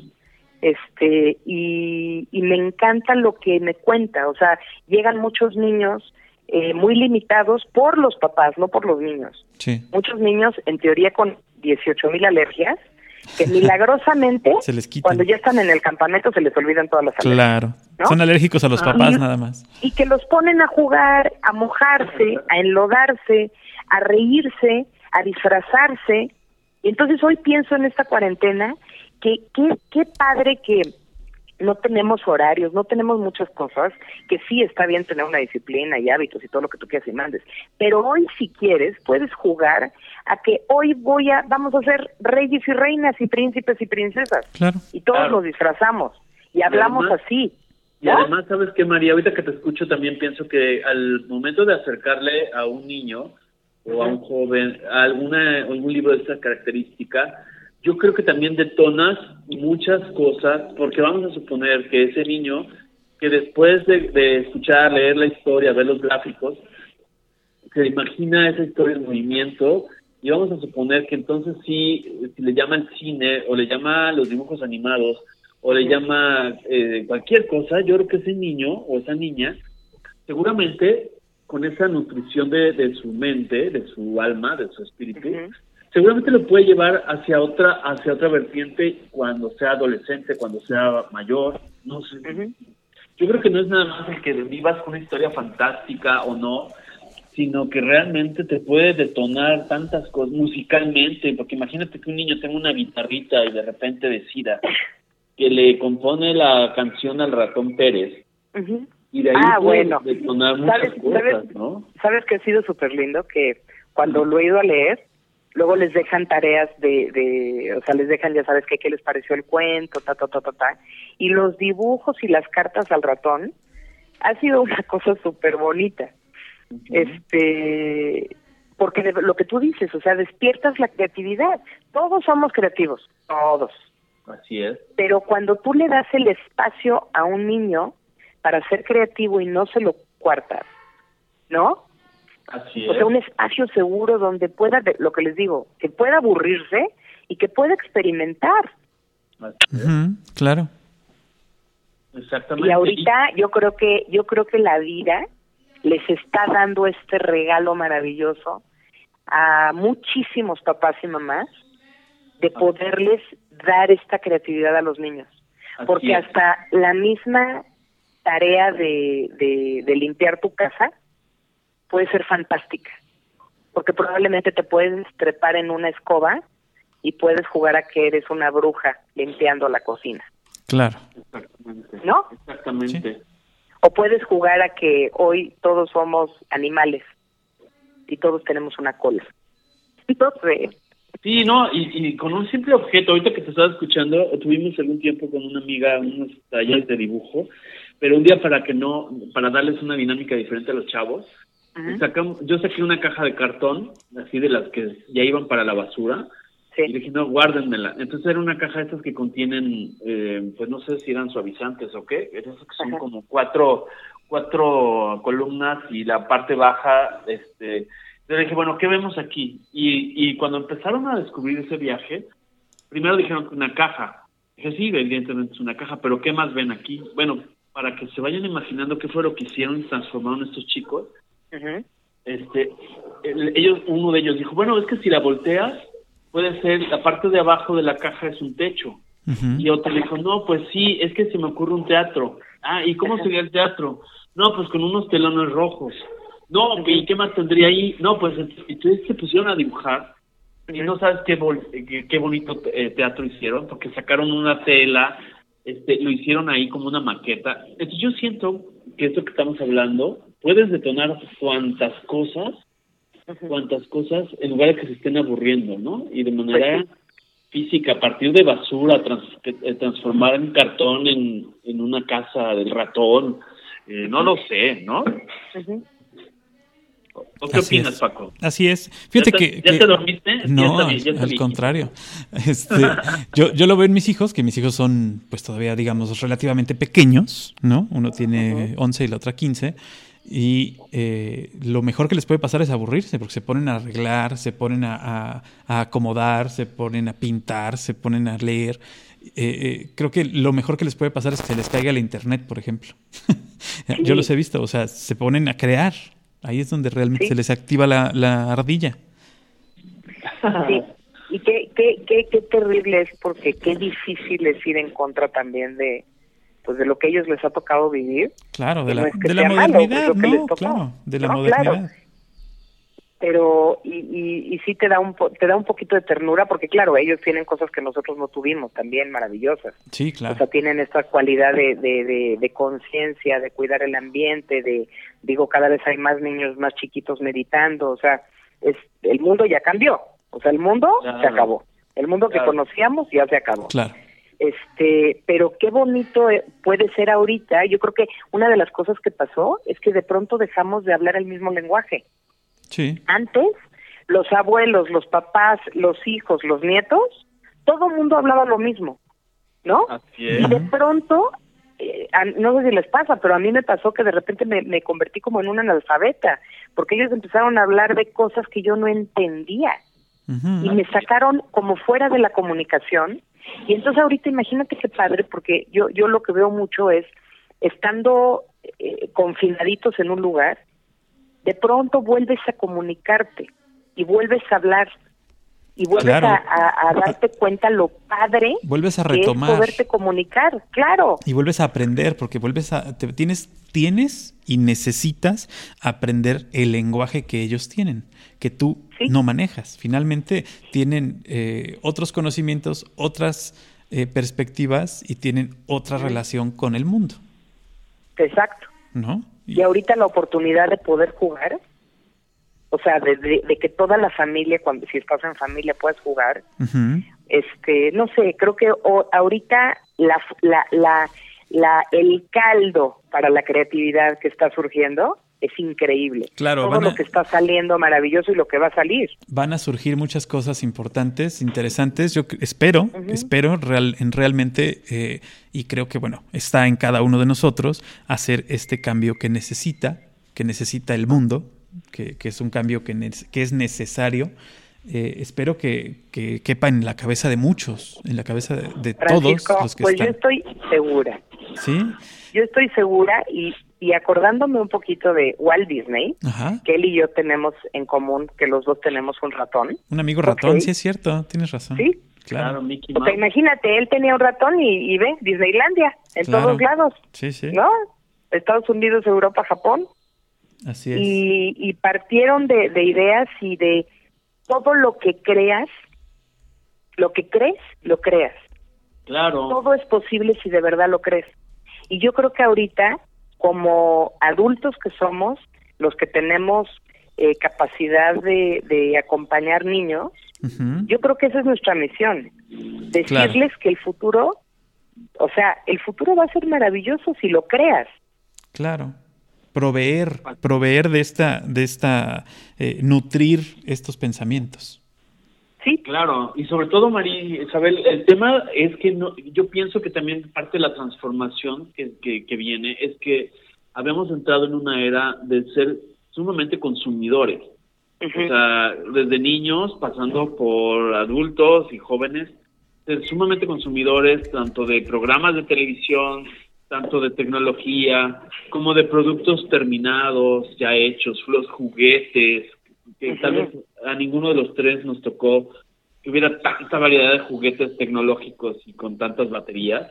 este y, y me encanta lo que me cuenta, o sea, llegan muchos niños eh, muy limitados por los papás, no por los niños. Sí. Muchos niños, en teoría, con 18 mil alergias, que milagrosamente, cuando ya están en el campamento, se les olvidan todas las alergias. Claro. Son alérgicos a los papás nada más. Y que los ponen a jugar, a mojarse, a enlodarse, a reírse, a disfrazarse. Y entonces hoy pienso en esta cuarentena que qué, qué padre que no tenemos horarios, no tenemos muchas cosas, que sí está bien tener una disciplina y hábitos y todo lo que tú quieras y mandes, pero hoy si quieres puedes jugar a que hoy voy a, vamos a ser reyes y reinas y príncipes y princesas. Claro. Y todos nos disfrazamos y hablamos así. Y además, ¿sabes qué, María? Ahorita que te escucho también pienso que al momento de acercarle a un niño o a un joven alguna, algún libro de esta característica, yo creo que también detonas muchas cosas, porque vamos a suponer que ese niño que después de, escuchar, leer la historia, ver los gráficos, se imagina esa historia en movimiento y vamos a suponer que entonces sí, si le llama el cine o le llama los dibujos animados o le llama eh, cualquier cosa, yo creo que ese niño o esa niña seguramente con esa nutrición de, de su mente, de su alma, de su espíritu, seguramente lo puede llevar hacia otra hacia otra vertiente cuando sea adolescente, cuando sea mayor, no sé. Yo creo que no es nada más el que vivas con una historia fantástica o no, sino que realmente te puede detonar tantas cosas musicalmente, porque imagínate que un niño tenga una guitarrita y de repente decida que le compone la canción al ratón Pérez. Y de ahí ah, bueno. detonar muchas ¿Sabes, cosas, ¿sabes, ¿no? ¿Sabes que ha sido súper lindo? Que cuando lo he ido a leer, luego les dejan tareas de, de, o sea, les dejan, ya sabes, que qué les pareció el cuento, ta, ta, ta, ta, ta. Y los dibujos y las cartas al ratón ha sido una cosa súper bonita. Este, porque lo que tú dices, o sea, despiertas la creatividad. Todos somos creativos, todos. Así es. Pero cuando tú le das el espacio a un niño para ser creativo y no se lo cuartas, ¿no? Así O sea, un espacio seguro donde pueda, lo que les digo, que pueda aburrirse y que pueda experimentar. claro. Exactamente. Y ahorita yo creo que yo creo que la vida les está dando este regalo maravilloso a muchísimos papás y mamás de poderles dar esta creatividad a los niños. Porque hasta la misma tarea de, de, de limpiar tu casa puede ser fantástica, porque probablemente te puedes trepar en una escoba y puedes jugar a que eres una bruja limpiando la cocina. Claro. Exactamente. ¿No? Exactamente. O puedes jugar a que hoy todos somos animales y todos tenemos una cola. Sí, no, y, y, con un simple objeto, ahorita que te estaba escuchando, tuvimos algún tiempo con una amiga unos talleres de dibujo, pero un día para que no, para darles una dinámica diferente a los chavos, sacamos, yo saqué una caja de cartón, así de las que ya iban para la basura, y dije, no, guárdenmela. Entonces era una caja de estas que contienen, eh, pues no sé si eran suavizantes o qué, esas que son como cuatro, cuatro columnas y la parte baja, este, yo dije, bueno, ¿qué vemos aquí? Y, y cuando empezaron a descubrir ese viaje, primero dijeron que una caja. Dije, sí, evidentemente es una caja, pero ¿qué más ven aquí? Bueno, para que se vayan imaginando qué fue lo que hicieron y transformaron estos chicos, este, ellos, uno de ellos dijo, bueno, es que si la volteas, puede ser, la parte de abajo de la caja es un techo. Y otro dijo, no, pues sí, es que se me ocurre un teatro. Ah, ¿y cómo sería el teatro? No, pues con unos telones rojos. No, ¿y qué más tendría ahí? No, pues entonces se pusieron a dibujar y no sabes qué, qué, bonito eh, teatro hicieron, porque sacaron una tela, este, lo hicieron ahí como una maqueta. Entonces yo siento que esto que estamos hablando, puedes detonar cuantas cosas cuantas cosas en lugar de que se estén aburriendo, ¿no? Y de manera pues física, a partir de basura, eh, transformar en cartón en, en una casa del ratón, eh, no lo sé, ¿no? ¿O qué opinas, Paco? Así es. Fíjate que, ¿Ya te dormiste? No, al contrario. Este, yo, yo lo veo en mis hijos, que mis hijos son, pues todavía, digamos, relativamente pequeños, ¿no? Uno tiene 11 y la otra 15. Y eh, lo mejor que les puede pasar es aburrirse, porque se ponen a arreglar, se ponen a, acomodar, se ponen a pintar, se ponen a leer. Eh, eh, creo que lo mejor que les puede pasar es que se les caiga el internet, por ejemplo. Yo los he visto, o sea, se ponen a crear. Ahí es donde realmente se les activa la, la ardilla. Sí, y qué, qué, qué, qué terrible es, porque qué difícil es ir en contra también de, pues de lo que ellos les ha tocado vivir. Claro, de la, de la modernidad, no, claro, de la modernidad. Pero, y, y, y, sí te da, un te da un poquito de ternura, porque claro, ellos tienen cosas que nosotros no tuvimos, también maravillosas. Sí, claro. O sea, tienen esta cualidad de, de, de, conciencia, de cuidar el ambiente, de, digo, cada vez hay más niños más chiquitos meditando, o sea, es el mundo ya cambió, o sea, el mundo se acabó. El mundo que conocíamos ya se acabó. Claro este pero qué bonito eh, puede ser ahorita. Yo creo que una de las cosas que pasó es que de pronto dejamos de hablar el mismo lenguaje. Sí. Antes los abuelos los papás los hijos los nietos todo el mundo hablaba lo mismo no y de pronto eh, no sé si les pasa pero a mí me pasó que de repente me, me convertí como en una analfabeta porque ellos empezaron a hablar de cosas que yo no entendía. Y me sacaron como fuera de la comunicación y entonces ahorita imagínate qué padre, porque yo, yo lo que veo mucho es, estando eh, confinaditos en un lugar, de pronto vuelves a comunicarte y vuelves a hablar y vuelves a, darte cuenta lo padre vuelves a retomar que es poderte comunicar claro. Y vuelves a aprender porque vuelves a tienes tienes y necesitas aprender el lenguaje que ellos tienen que tú no manejas. Finalmente tienen eh, otros conocimientos otras eh, perspectivas y tienen otra relación con el mundo. Exacto. No y ahorita la oportunidad de poder jugar o sea, de, de, que toda la familia, cuando si estás en familia, puedes jugar. Este, no sé, creo que ahorita la, la, la, la, el caldo para la creatividad que está surgiendo es increíble. Claro, todo lo que está saliendo maravilloso y lo que va a salir. Van a surgir muchas cosas importantes, interesantes. Yo espero, espero real, en realmente eh, y creo que bueno está en cada uno de nosotros hacer este cambio que necesita, que necesita el mundo que, es un cambio que, que es necesario. Eh, espero que, que, quepa en la cabeza de muchos, en la cabeza de, todos los que pues yo estoy segura. ¿Sí? Yo estoy segura y, y acordándome un poquito de Walt Disney, que él y yo tenemos en común, que los dos tenemos un ratón. Un amigo ratón, sí es cierto, tienes razón. Sí. Claro, Mickey Mouse. imagínate, él tenía un ratón y, y ve, Disneylandia, en todos lados. Sí, sí. ¿No? Estados Unidos, Europa, Japón. Así es. Y, partieron de, ideas y de todo lo que creas, lo que crees, lo creas. Claro. Todo es posible si de verdad lo crees. Y yo creo que ahorita, como adultos que somos, los que tenemos eh, capacidad de, acompañar niños, yo creo que esa es nuestra misión. Decirles que el futuro, o sea, el futuro va a ser maravilloso si lo creas. Claro proveer, proveer de esta, de esta, eh, nutrir estos pensamientos. Sí, claro, y sobre todo, María Isabel, el tema es que no, yo pienso que también parte de la transformación que, que, viene es que habíamos entrado en una era de ser sumamente consumidores. O sea, desde niños, pasando por adultos y jóvenes, ser sumamente consumidores tanto de programas de televisión, tanto de tecnología, como de productos terminados, ya hechos, los juguetes, que tal vez a ninguno de los tres nos tocó que hubiera tanta variedad de juguetes tecnológicos y con tantas baterías.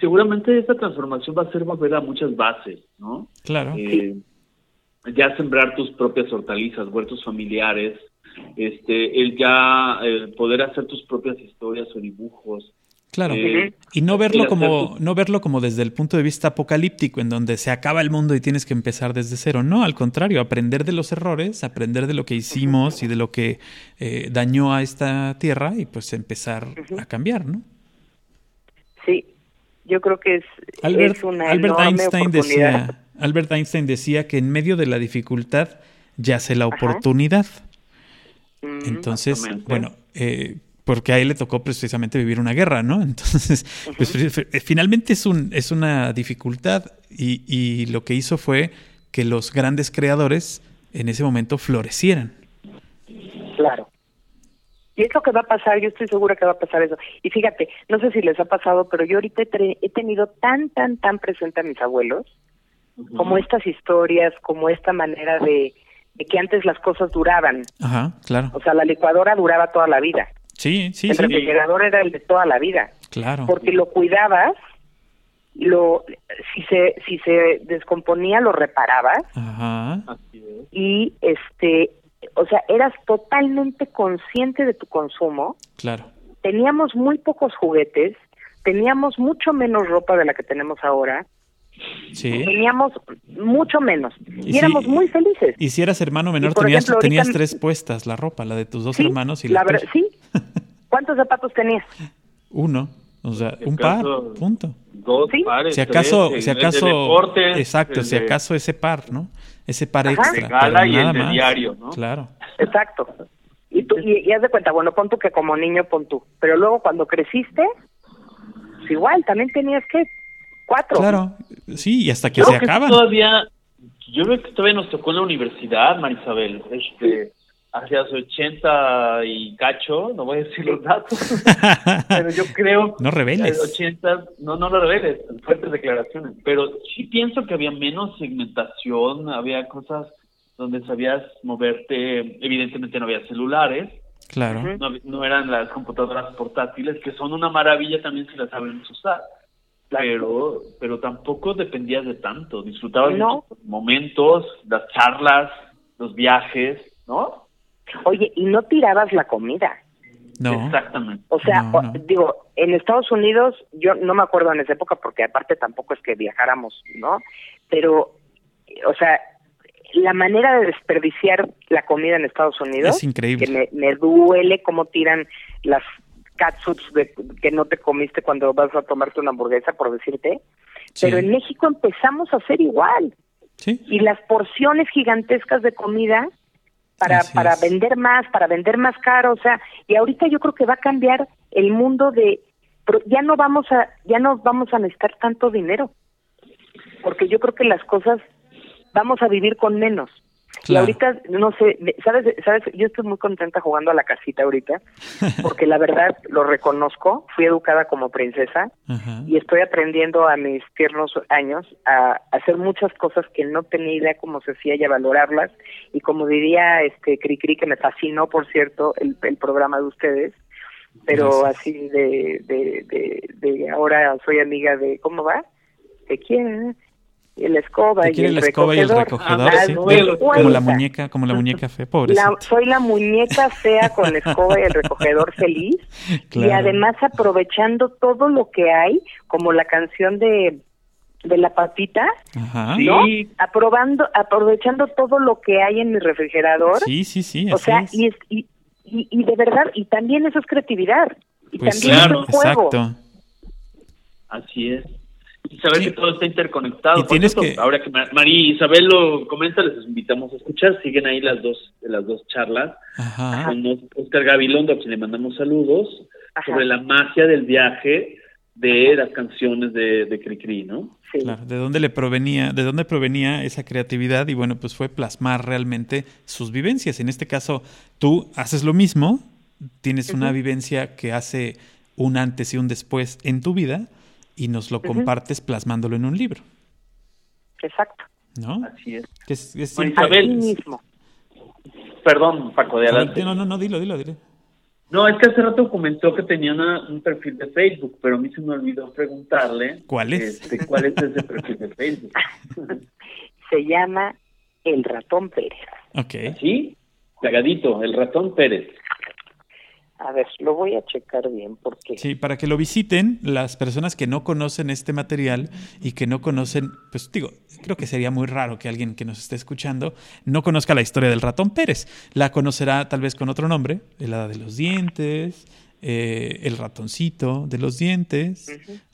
Seguramente esta transformación va a ser volver a muchas bases, ¿no? Claro. Eh, ya sembrar tus propias hortalizas, huertos familiares, este, el ya poder hacer tus propias historias o dibujos, Claro. Eh, y no verlo como no verlo como desde el punto de vista apocalíptico en donde se acaba el mundo y tienes que empezar desde cero. No, al contrario, aprender de los errores, aprender de lo que hicimos y de lo que eh, dañó a esta tierra y pues empezar a cambiar, ¿no? Sí. Yo creo que es, Albert, una Albert Einstein decía Albert Einstein decía que en medio de la dificultad yace la oportunidad. Entonces, bueno, eh, porque a él le tocó precisamente vivir una guerra, ¿no? Entonces, pues, finalmente es, un, es una dificultad y, y, lo que hizo fue que los grandes creadores en ese momento florecieran. Claro. Y es lo que va a pasar, yo estoy segura que va a pasar eso. Y fíjate, no sé si les ha pasado, pero yo ahorita he, tenido tan, tan, tan presente a mis abuelos, como estas historias, como esta manera de, de que antes las cosas duraban. Ajá, claro. O sea, la licuadora duraba toda la vida. Sí, sí, el refrigerador era el de toda la vida. Claro. Porque lo cuidabas, lo si se si se descomponía lo reparabas. Ajá. Y este, o sea, eras totalmente consciente de tu consumo. Claro. Teníamos muy pocos juguetes, teníamos mucho menos ropa de la que tenemos ahora. Sí. Teníamos mucho menos y, éramos muy felices. Y si eras hermano menor, tenías, tenías tres puestas la ropa, la de tus dos hermanos y la, la Sí. ¿Cuántos zapatos tenías? Uno. O sea, un par, punto. Dos pares. Si acaso, si acaso, exacto, si acaso ese par, ¿no? Ese par extra. Pero y nada más. diario, ¿no? Claro. Exacto. Y, tú, y, haz de cuenta, bueno, pon tú que como niño pon tú, pero luego cuando creciste, pues igual, también tenías que cuatro. Claro, sí, y hasta que se acaba. Todavía, yo creo que todavía nos tocó en la universidad, Marisabel, este, hacia los 80 y cacho, no voy a decir los datos, pero yo creo... No reveles. 80, no, no lo reveles, fuertes declaraciones, pero sí pienso que había menos segmentación, había cosas donde sabías moverte, evidentemente no había celulares, Claro. No, eran las computadoras portátiles, que son una maravilla también si las sabemos usar pero pero tampoco dependías de tanto, disfrutabas de los momentos, las charlas, los viajes, ¿no? Oye, y no tirabas la comida. No. Exactamente. O sea, digo, en Estados Unidos, yo no me acuerdo en esa época porque aparte tampoco es que viajáramos, ¿no? Pero, o sea, la manera de desperdiciar la comida en Estados Unidos es increíble. Que me, me duele cómo tiran las catsups de, que no te comiste cuando vas a tomarte una hamburguesa, por decirte. Pero en México empezamos a hacer igual. Sí. Y las porciones gigantescas de comida para, para vender más, para vender más caro, o sea, y ahorita yo creo que va a cambiar el mundo de ya no vamos a ya no vamos a necesitar tanto dinero. Porque yo creo que las cosas vamos a vivir con menos. Y ahorita, no sé, ¿sabes, ¿sabes? Yo estoy muy contenta jugando a la casita ahorita, porque la verdad lo reconozco, fui educada como princesa y estoy aprendiendo a mis tiernos años a, hacer muchas cosas que no tenía idea cómo se hacía y a valorarlas. Y como diría este Cricri, que me fascinó, por cierto, el, el programa de ustedes, pero así de, de, de, de ahora soy amiga de, ¿cómo va? ¿De quién? La escoba, y el, la escoba y el recogedor, sí, como la muñeca, como la muñeca fea, pobre. soy la muñeca fea con la escoba y el recogedor feliz y además aprovechando todo lo que hay, como la canción de de la patita, ¿no? Aprobando, aprovechando todo lo que hay en mi refrigerador. Sí, sí, sí. O sea, Y, y, y, de verdad, y también eso es creatividad. Y pues también claro, es juego. Exacto. Así es. Y saber que todo está interconectado. Y tienes que... Ahora que María Isabel lo comenta, les invitamos a escuchar. Siguen ahí las dos las dos charlas Ajá. con Oscar Gabilondo, a quien le mandamos saludos, Ajá. sobre la magia del viaje de las canciones de, de Cricri, ¿no? Sí. Claro, de dónde le provenía, de dónde provenía esa creatividad y bueno, pues fue plasmar realmente sus vivencias. En este caso, tú haces lo mismo, tienes una vivencia que hace un antes y un después en tu vida y nos lo compartes plasmándolo en un libro, Exacto. ¿no? Así es. Que es, es Bueno, siempre- Isabel, Así mismo. Perdón, Paco, de adelante. No, no, no, dilo, dilo, dilo. No, es que hace rato comentó que tenía una- un perfil de Facebook, pero a mí se me olvidó preguntarle. ¿Cuál es? este, ¿Cuál es ese perfil de Facebook? Se llama El Ratón Pérez. Ok. ¿Sí? Cagadito, el ratón Pérez. A ver, lo voy a checar bien porque... Sí, para que lo visiten las personas que no conocen este material y que no conocen, pues digo, creo que sería muy raro que alguien que nos esté escuchando no conozca la historia del ratón Pérez. La conocerá tal vez con otro nombre, el hada de los dientes, eh, el ratoncito de los dientes,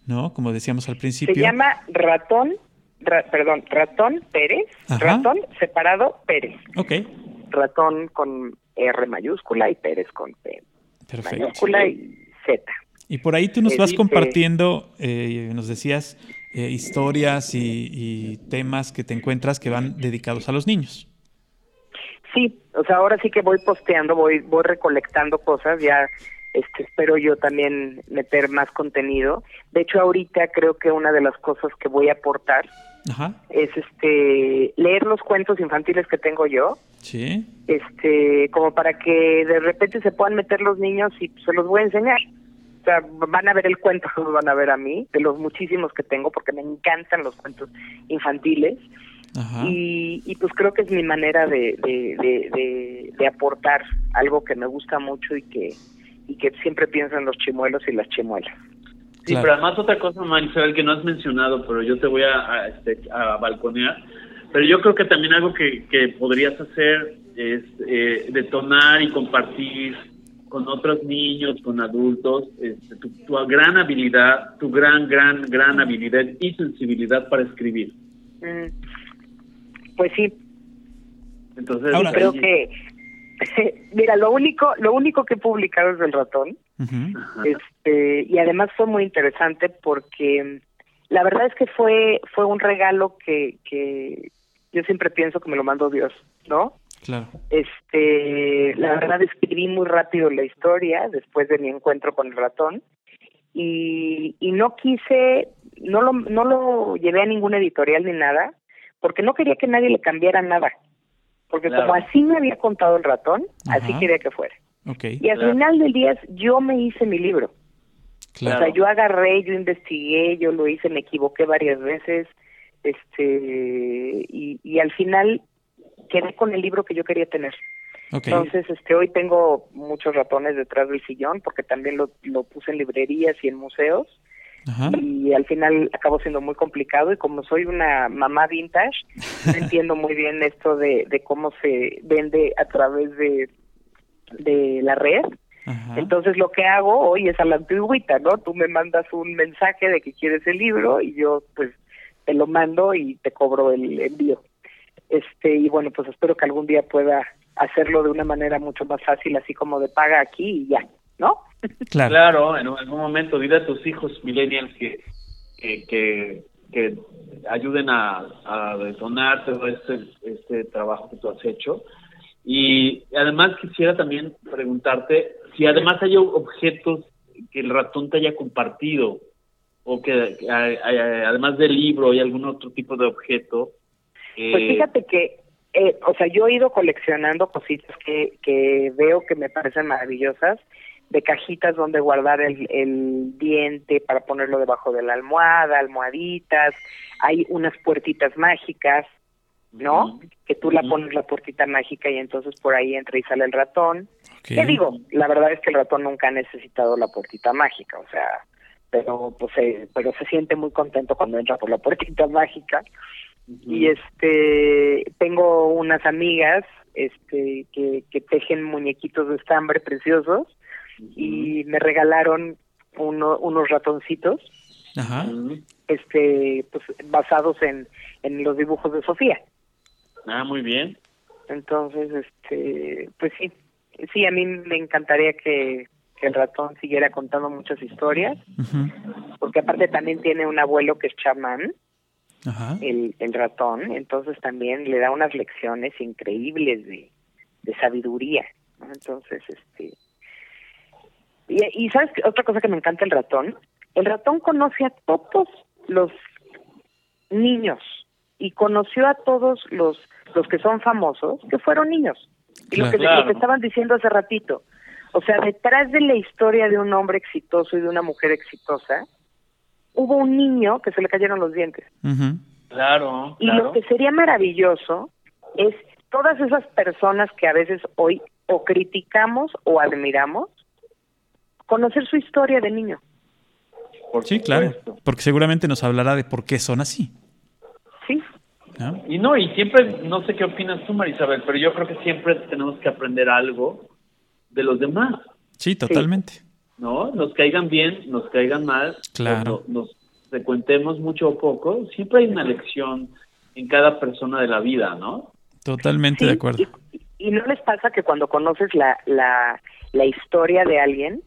¿no? Como decíamos al principio. Se llama Ratón, ra- perdón, Ratón Pérez, Ajá. Ratón separado Pérez. Ok, Ratón con R mayúscula y Pérez con P perfecto. mayúscula y Z. Y por ahí tú nos vas dice- compartiendo, eh, nos decías, eh, historias y, y temas que te encuentras que van dedicados a los niños. Sí, o sea, ahora sí que voy posteando, voy voy recolectando cosas, ya este espero yo también meter más contenido. De hecho, ahorita creo que una de las cosas que voy a aportar Ajá, es este leer los cuentos infantiles que tengo yo, sí. este como para que de repente se puedan meter los niños y se los voy a enseñar. O sea, van a ver el cuento, van a ver a mí, de los muchísimos que tengo, porque me encantan los cuentos infantiles. Ajá. Y, y pues creo que es mi manera de, de, de, de- de aportar algo que me gusta mucho y que y que siempre pienso en los chimuelos y las chimuelas. Sí, Claro. pero además otra cosa, Marisabel, que no has mencionado, pero yo te voy a, a, este, a balconear. Pero yo creo que también algo que, que podrías hacer es eh, detonar y compartir con otros niños, con adultos, este, tu, tu gran habilidad, tu gran, gran, gran habilidad y sensibilidad para escribir. Mm, Pues sí, Entonces, Ahora- creo que mira, lo único lo único que he publicado es el ratón. Este, y además fue muy interesante porque la verdad es que fue fue un regalo que que yo siempre pienso que me lo mandó Dios, ¿no? Claro. Este, la verdad escribí muy rápido la historia después de mi encuentro con el ratón y, y no quise, no lo, no lo llevé a ninguna editorial ni nada, porque no quería que nadie le cambiara nada, porque Claro. como así me había contado el ratón, así quería que fuera. Y al Claro. final del día yo me hice mi libro. claro. O sea, yo agarré, yo investigué, yo lo hice, me equivoqué varias veces, este, y, y al final quedé con el libro que yo quería tener. Entonces, este, hoy tengo muchos ratones detrás del sillón porque también lo, lo puse en librerías y en museos Ajá. y al final acabó siendo muy complicado y como soy una mamá vintage, entiendo muy bien esto de, de cómo se vende a través de, de la red. Ajá. Entonces lo que hago hoy es a la antigüita, ¿no? Tú me mandas un mensaje de que quieres el libro y yo pues te lo mando y te cobro el envío. Este y bueno, pues espero que algún día pueda hacerlo de una manera mucho más fácil, así como de paga aquí y ya, ¿no? Claro. Claro, en algún momento dile a tus hijos millennials que, que, que, que ayuden a, a detonar todo este, este trabajo que tú has hecho. Y además quisiera también preguntarte si además hay objetos que el ratón te haya compartido o que, que hay- hay- además del libro hay algún otro tipo de objeto. Pues eh, fíjate que, eh, o sea, yo he ido coleccionando cositas que, que veo que me parecen maravillosas, de cajitas donde guardar el, el diente para ponerlo debajo de la almohada, almohaditas, hay unas puertitas mágicas, ¿no? Que tú la pones la puertita mágica y entonces por ahí entra y sale el ratón. ¿Qué digo? La verdad es que el ratón nunca ha necesitado la puertita mágica, o sea, pero pues se, pero se siente muy contento cuando entra por la puertita mágica y este tengo unas amigas este que, que tejen muñequitos de estambre preciosos y me regalaron uno, unos ratoncitos Ajá. este pues basados en, en los dibujos de Sofía. Ah, muy bien. Entonces, este, pues sí, sí, a mí me encantaría que, que el ratón siguiera contando muchas historias, porque aparte también tiene un abuelo que es chamán, Ajá. el, el ratón, entonces también le da unas lecciones increíbles de, de sabiduría. Entonces, este... Y, y ¿sabes qué? otra cosa que me encanta el ratón? El ratón conoce a todos los niños y conoció a todos los los que son famosos que fueron niños. Y lo, que, Claro. lo que estaban diciendo hace ratito. O sea, detrás de la historia de un hombre exitoso y de una mujer exitosa, hubo un niño que se le cayeron los dientes. Claro, Y claro. lo que sería maravilloso es todas esas personas que a veces hoy o criticamos o admiramos, conocer su historia de niño. por Sí, claro. supuesto. Porque seguramente nos hablará de por qué son así. Sí, ¿no? Y no, y siempre, no sé qué opinas tú, Marisabel, pero yo creo que siempre tenemos que aprender algo de los demás, Sí, totalmente. ¿no? Nos caigan bien, nos caigan mal, Claro. nos frecuentemos mucho o poco, siempre hay una lección en cada persona de la vida, ¿no? Totalmente sí, de acuerdo. Y, y no les pasa que cuando conoces la, la, la historia de alguien,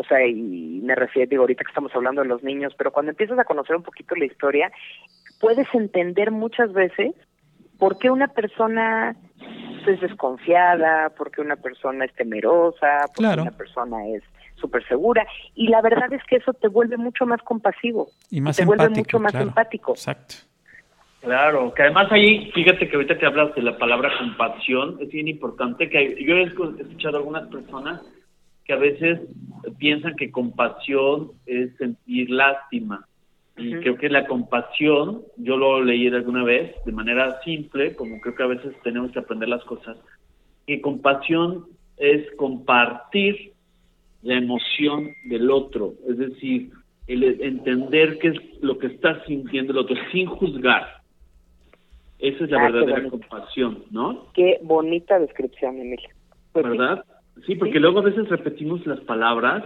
o sea, y me refiero, digo, ahorita que estamos hablando de los niños, pero cuando empiezas a conocer un poquito la historia, puedes entender muchas veces por qué una persona es desconfiada, por qué una persona es temerosa, por Claro. qué una persona es súper segura. Y la verdad es que eso te vuelve mucho más compasivo. Y más te vuelve mucho más claro. empático. Exacto. Claro, que además ahí, fíjate que ahorita que hablas de la palabra compasión, es bien importante que hay- yo he escuchado a algunas personas que a veces piensan que compasión es sentir lástima. Y Ujú. creo que la compasión, yo lo leí alguna vez de manera simple, como creo que a veces tenemos que aprender las cosas, que compasión es compartir la emoción del otro, es decir, el entender qué es lo que está sintiendo el otro sin juzgar. Esa es la Ah, verdadera compasión, ¿no? Qué bonita descripción, Emilia. Pues. ¿Verdad? Sí, porque Sí. luego a veces repetimos las palabras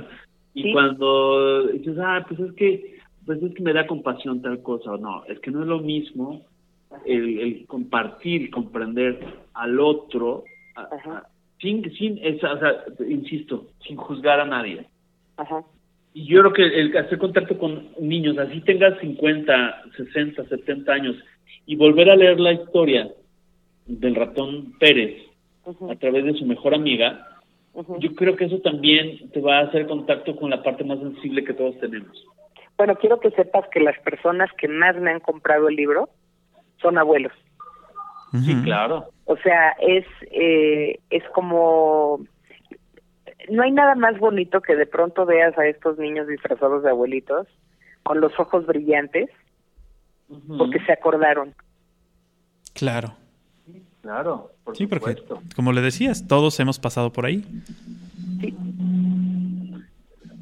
y Sí. cuando dices, ah, pues es que, pues es que me da compasión tal cosa, o no, es que no es lo mismo el, el compartir comprender al otro Ajá. sin, sin esa, o sea, insisto, sin juzgar a nadie. Ajá. Y yo creo que el hacer contacto con niños, así tengas 50, 60, 70 años, y volver a leer la historia del ratón Pérez a través de su mejor amiga, yo creo que eso también te va a hacer contacto con la parte más sensible que todos tenemos. Bueno, quiero que sepas que las personas que más me han comprado el libro son abuelos. Sí, claro. O sea, es eh, es como no hay nada más bonito que de pronto veas a estos niños disfrazados de abuelitos con los ojos brillantes porque se acordaron. Claro. Claro, por Sí, porque, supuesto. como le decías, todos hemos pasado por ahí. Sí.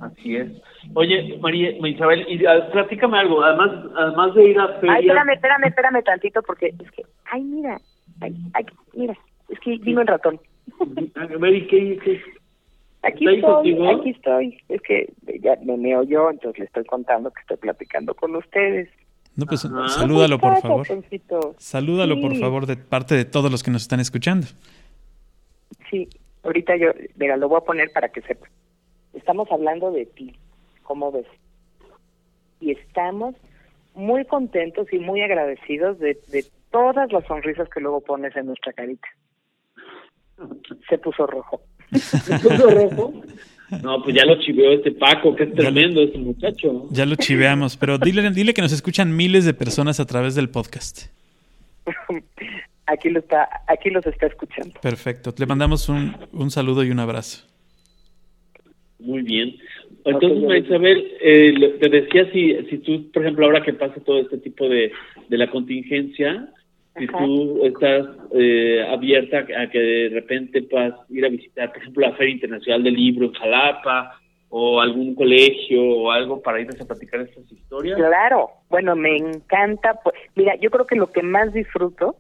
Así es. Oye, María, Isabel, y, ah, platícame algo, además además de ir a feria... Ay, espérame, espérame, espérame tantito porque es que ay, mira. Ay, ay, mira, es que vino el ratón. A ver, ¿y qué, qué? Aquí ¿Está ahí estoy, contigo? aquí estoy. Es que ya me me oyó, entonces le estoy contando que estoy platicando con ustedes. No, pues Ajá. salúdalo, por ¿Cómo estás, favor. ratoncito? Salúdalo, por favor, de parte de todos los que nos están escuchando. Sí, ahorita yo, mira, lo voy a poner para que sepa. Estamos hablando de ti, ¿cómo ves? Y estamos muy contentos y muy agradecidos de, de todas las sonrisas que luego pones en nuestra carita. Se puso rojo. ¿Se puso rojo? No, pues ya lo chiveó este Paco, que es Ya lo- tremendo este muchacho. Ya lo chiveamos, pero dile, dile que nos escuchan miles de personas a través del podcast. aquí lo está, aquí los está escuchando. Perfecto. Le mandamos un, un saludo y un abrazo. Muy bien. Entonces, Ok, ya María vi. Isabel, eh, te decía si, si tú, por ejemplo, ahora que pasa todo este tipo de, de la contingencia, si tú estás eh, abierta a que de repente puedas ir a visitar, por ejemplo, la Feria Internacional del Libro en Jalapa, o algún colegio o algo para irles a platicar estas historias. Claro, bueno, me encanta. Pues, mira, yo creo que lo que más disfruto,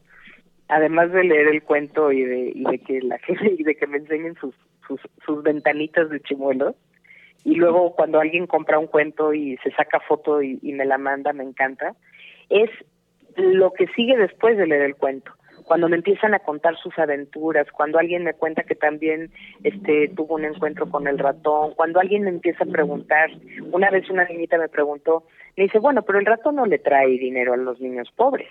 además de leer el cuento y de, y de que la gente y de que me enseñen sus, sus, sus ventanitas de chimuelos, y luego cuando alguien compra un cuento y se saca foto y, me la manda, me encanta, es lo que sigue después de leer el cuento cuando me empiezan a contar sus aventuras, cuando alguien me cuenta que también este tuvo un encuentro con el ratón, cuando alguien me empieza a preguntar, una vez una niñita me preguntó, me dice, bueno, pero el ratón no le trae dinero a los niños pobres.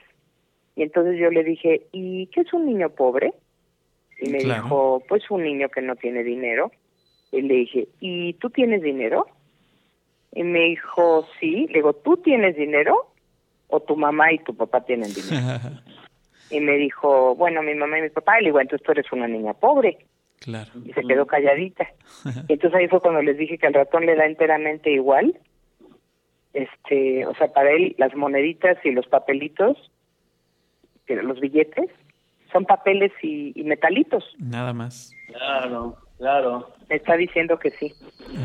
Y entonces yo le dije, ¿y qué es un niño pobre? Y me dijo, pues un niño que no tiene dinero. Y le dije, ¿y tú tienes dinero? Y me dijo, sí. Le digo, ¿tú tienes dinero? ¿O tu mamá y tu papá tienen dinero? y me dijo, bueno, mi mamá y mi papá. Y le digo, entonces tú eres una niña pobre. Claro. Y se quedó calladita. y entonces ahí fue cuando les dije que al ratón le da enteramente igual. Este, o sea, para él las moneditas y los papelitos, los billetes, son papeles y, y metalitos. Nada más. Claro. Claro. está diciendo que sí.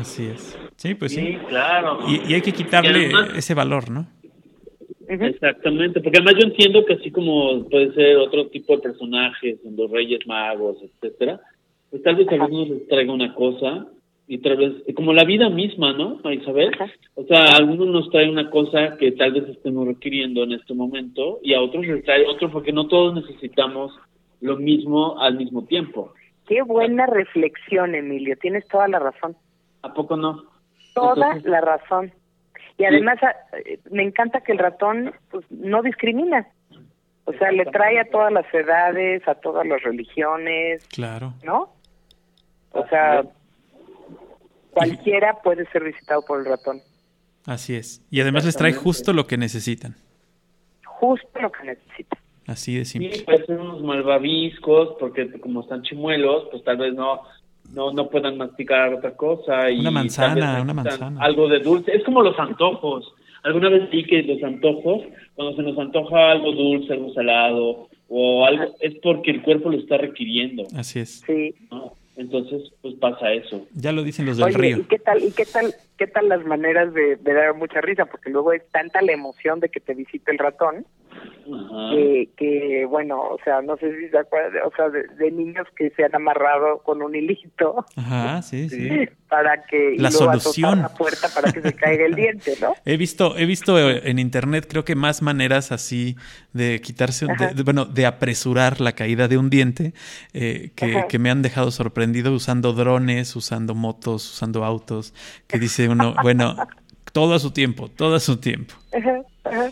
Así es. Sí, pues sí. Sí, claro. Y, hay que quitarle ese valor, ¿no? Exactamente, porque además yo entiendo que así como puede ser otro tipo de personajes, los Reyes Magos, etcétera, pues tal vez a algunos les traiga una cosa y tal vez, como la vida misma, ¿no, Isabel? O sea, a algunos nos trae una cosa que tal vez estemos requiriendo en este momento y a otros les trae otro porque no todos necesitamos lo mismo al mismo tiempo. Qué buena reflexión, Emilio. Tienes toda la razón. ¿A poco no? Toda la razón. Y además ah, me encanta que el ratón pues, no discrimina. O sea, le trae a todas las edades, a todas las religiones. Claro. ¿No? O sea, cualquiera puede ser visitado por el ratón. Así es. Y además les trae justo lo que necesitan. Justo lo que necesitan. Así de simple. Sí, pueden ser unos malvaviscos, porque como están chimuelos, pues tal vez no no no puedan masticar otra cosa. Y una manzana, una manzana. Algo de dulce. Es como los antojos. Alguna vez vi que los antojos, cuando se nos antoja algo dulce, algo salado, o algo, es porque el cuerpo lo está requiriendo. Así es. Sí. Entonces, pues pasa eso. Ya lo dicen los del río. ¿y qué tal, y qué tal, qué tal las maneras de, de, dar mucha risa? Porque luego es tanta la emoción de que te visite el ratón, que, que, bueno, o sea, no sé si se acuerdan, o sea, de, niños que se han amarrado con un hilito. Ajá, sí, sí. Para que... La solución. La puerta para que se caiga el diente, ¿no? He visto, he visto en internet, creo que más maneras así de quitarse, bueno, de apresurar la caída de un diente, eh, que, que me han dejado sorprendido usando drones, usando motos, usando autos, que dice uno, bueno, todo a su tiempo, todo a su tiempo.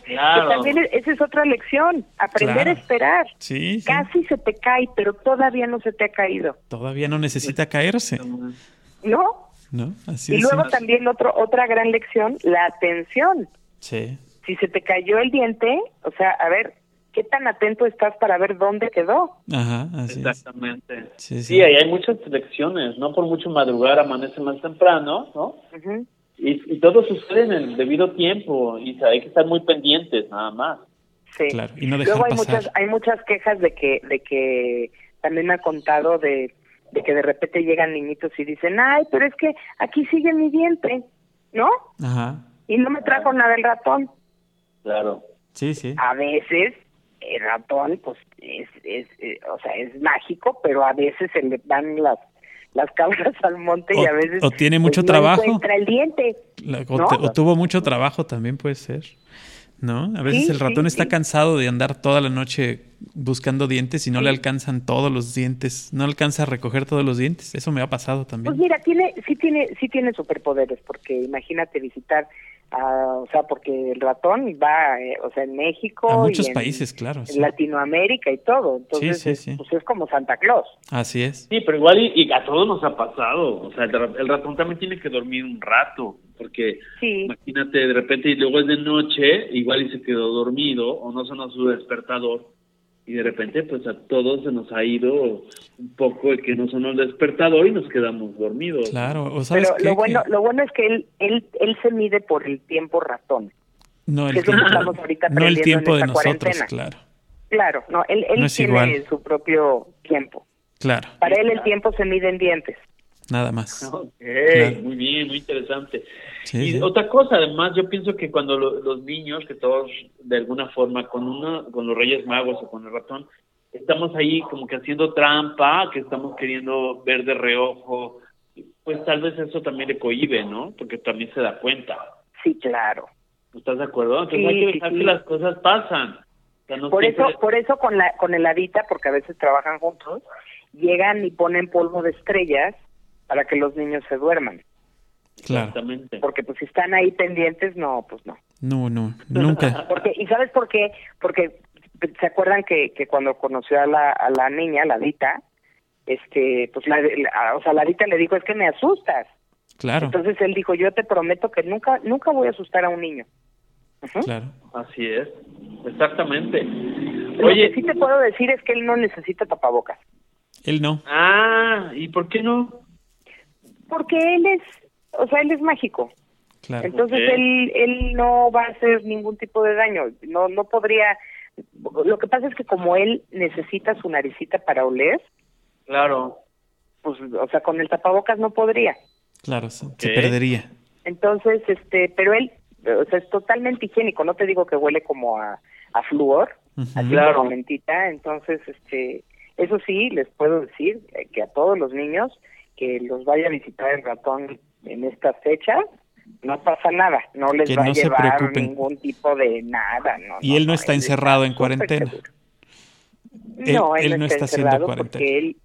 Claro. también esa es otra lección, aprender a esperar. Sí, Casi se te cae, pero todavía no se te ha caído. Todavía no necesita caerse. ¿No? No, así y luego también otro, otra gran lección, la atención. Sí. Si se te cayó el diente, o sea, a ver, ¿qué tan atento estás para ver dónde quedó? Ajá, así Exactamente. Sí, sí. ahí hay muchas lecciones, no por mucho madrugar amanece más temprano, ¿no? Y, todo sucede en el debido tiempo y hay que estar muy pendientes nada más. Sí. Claro, y no Luego hay muchas hay muchas quejas de que de que también me ha contado de, de que de repente llegan niñitos y dicen, "Ay, pero es que aquí sigue mi diente", ¿no? Ajá. Y no me trajo nada el ratón. Claro. Sí, sí. A veces el ratón pues es, es, eh, o sea, es mágico, pero a veces se le dan las las cabras al monte y a veces o tiene mucho pues, trabajo. encuentra el diente o, tuvo mucho trabajo también puede ser no a veces el ratón está cansado de andar toda la noche buscando dientes y no le alcanzan todos los dientes no alcanza a recoger todos los dientes eso me ha pasado también. Pues mira tiene sí tiene sí tiene superpoderes porque imagínate visitar o sea, porque el ratón va, eh, o sea, en México. A muchos países, claro. En Latinoamérica y todo. Entonces, pues es como Santa Claus. Así es. Sí, pero igual y, a todos nos ha pasado. O sea, el, ratón también tiene que dormir un rato. Porque imagínate, de repente, y luego es de noche, igual y se quedó dormido o no sonó su despertador y de repente pues a todos se nos ha ido un poco el que no sonó el despertador y nos quedamos dormidos. Claro, o sabes Pero lo bueno, lo bueno es que él, él, él se mide por el tiempo ratón. No el, tiempo, no el tiempo de nosotros, claro. Claro, no, él, él tiene su propio tiempo. Claro. Para él el tiempo se mide en dientes. Nada más. Muy bien, muy interesante. Y otra cosa, además, yo pienso que cuando los niños, que todos de alguna forma, con, uno, con los Reyes Magos o con el ratón, estamos ahí como que haciendo trampa, que estamos queriendo ver de reojo pues tal vez eso también le cohibe, ¿no? Porque también se da cuenta. Sí, claro. ¿Estás de acuerdo? Entonces hay que dejar que las cosas pasan. por eso, por eso con la con el Adita, porque a veces trabajan juntos, llegan y ponen polvo de estrellas para que los niños se duerman. Claro. Porque pues si están ahí pendientes, no, pues no. No, no, nunca. Porque, ¿Y sabes por qué? Porque se acuerdan que, que cuando conoció a la, a la niña, la Dita, este, pues la, o sea, la Dita le dijo, es que me asustas. Claro. Entonces él dijo, yo te prometo que nunca, nunca voy a asustar a un niño. Claro. Así es, exactamente. Lo Oye, que sí te puedo decir es que él no necesita tapabocas. Él no. Ah, ¿y por qué no? Porque él es, o sea, él es mágico. Claro. Entonces él, él no va a hacer ningún tipo de daño. No, no podría. Lo que pasa es que como él necesita su naricita para oler. Claro. Pues, o sea, con el tapabocas no podría. Claro, se, perdería. Entonces, este, pero él, o sea, es totalmente higiénico. No te digo que huele como a, a flúor, claro. mentita. Entonces, este, eso sí, les puedo decir que a todos los niños que los vaya a visitar el ratón en esta fecha, no pasa nada, no les va a llevar ningún tipo de nada. No, y él no, está encerrado en cuarentena. no, él, no está, haciendo cuarentena. Porque él,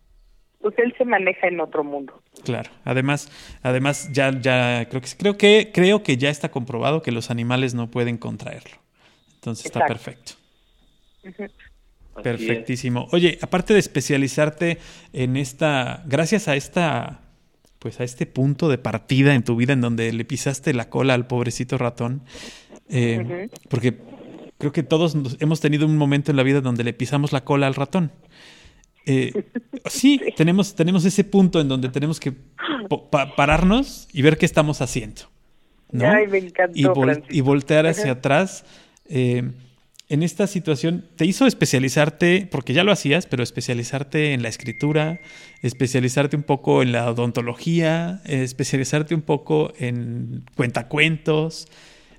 pues él se maneja en otro mundo. Claro. Además, además ya, ya creo que creo que creo que ya está comprobado que los animales no pueden contraerlo. Entonces está perfecto. Perfectísimo. Oye, aparte de especializarte en esta, gracias a esta, pues a este punto de partida en tu vida en donde le pisaste la cola al pobrecito ratón, eh, porque creo que todos hemos tenido un momento en la vida donde le pisamos la cola al ratón. Eh, sí, tenemos, tenemos ese punto en donde tenemos que pararnos y ver qué estamos haciendo. ¿no? y, voltear hacia atrás. Eh, en esta situación te hizo especializarte, porque ya lo hacías, pero especializarte en la escritura, especializarte un poco en la odontología, especializarte un poco en cuentacuentos.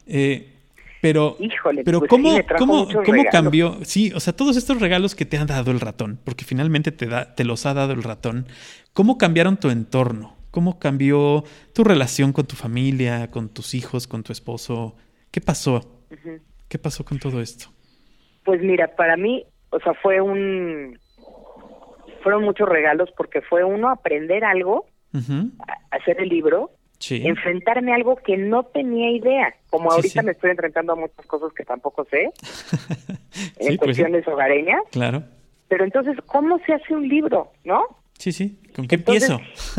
Eh, pero, pero pues ¿cómo, cómo, cómo cambió? Sí, o sea, todos estos regalos que te ha dado el ratón, porque finalmente te, da, te los ha dado el ratón, ¿cómo cambiaron tu entorno? ¿Cómo cambió tu relación con tu familia, con tus hijos, con tu esposo? ¿Qué pasó? ¿Qué pasó con todo esto? Pues mira, para mí, o sea, fue un, fueron muchos regalos porque fue uno aprender algo, hacer el libro, enfrentarme a algo que no tenía idea, como ahorita me estoy enfrentando a muchas cosas que tampoco sé, en pues cuestiones hogareñas. Claro. Pero entonces, ¿cómo se hace un libro, no? Sí, sí. ¿Con qué empiezo?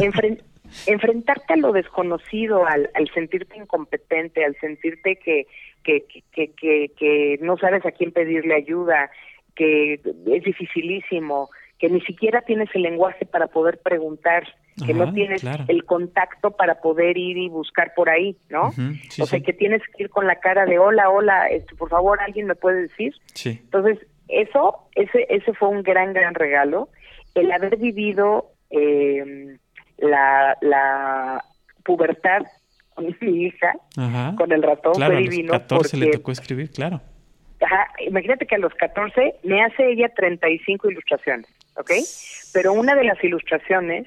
enfrentarte a lo desconocido, al, al sentirte incompetente, al sentirte que que, que, que, que no sabes a quién pedirle ayuda, que es dificilísimo, que ni siquiera tienes el lenguaje para poder preguntar, que no tienes el contacto para poder ir y buscar por ahí, ¿no? o sea, que tienes que ir con la cara de hola, hola, esto, por favor, alguien me puede decir. Entonces, eso, ese, ese fue un gran, gran regalo, el haber vivido eh, la, la pubertad con mi hija, con el ratón claro, fue divino. A los 14 le tocó escribir, claro. Ajá, imagínate que a los 14 me hace ella 35 ilustraciones, ¿ok? Pero una de las ilustraciones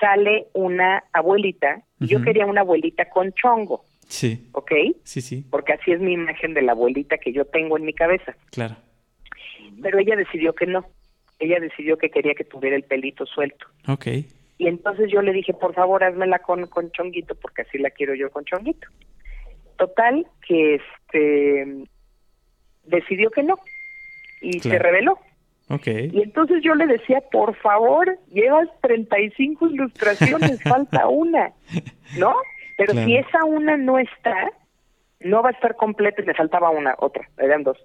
sale una abuelita, y yo quería una abuelita con chongo. Sí. ¿Ok? Sí, sí. Porque así es mi imagen de la abuelita que yo tengo en mi cabeza. Claro. Pero ella decidió que no. Ella decidió que quería que tuviera el pelito suelto. Ok. Y entonces yo le dije, por favor, házmela con, con chonguito, porque así la quiero yo con chonguito. Total, que este decidió que no. Y se reveló. Okay. Y entonces yo le decía, por favor, llevas 35 ilustraciones, falta una, ¿no? Pero si esa una no está, no va a estar completo, y me faltaba una, otra, eran dos,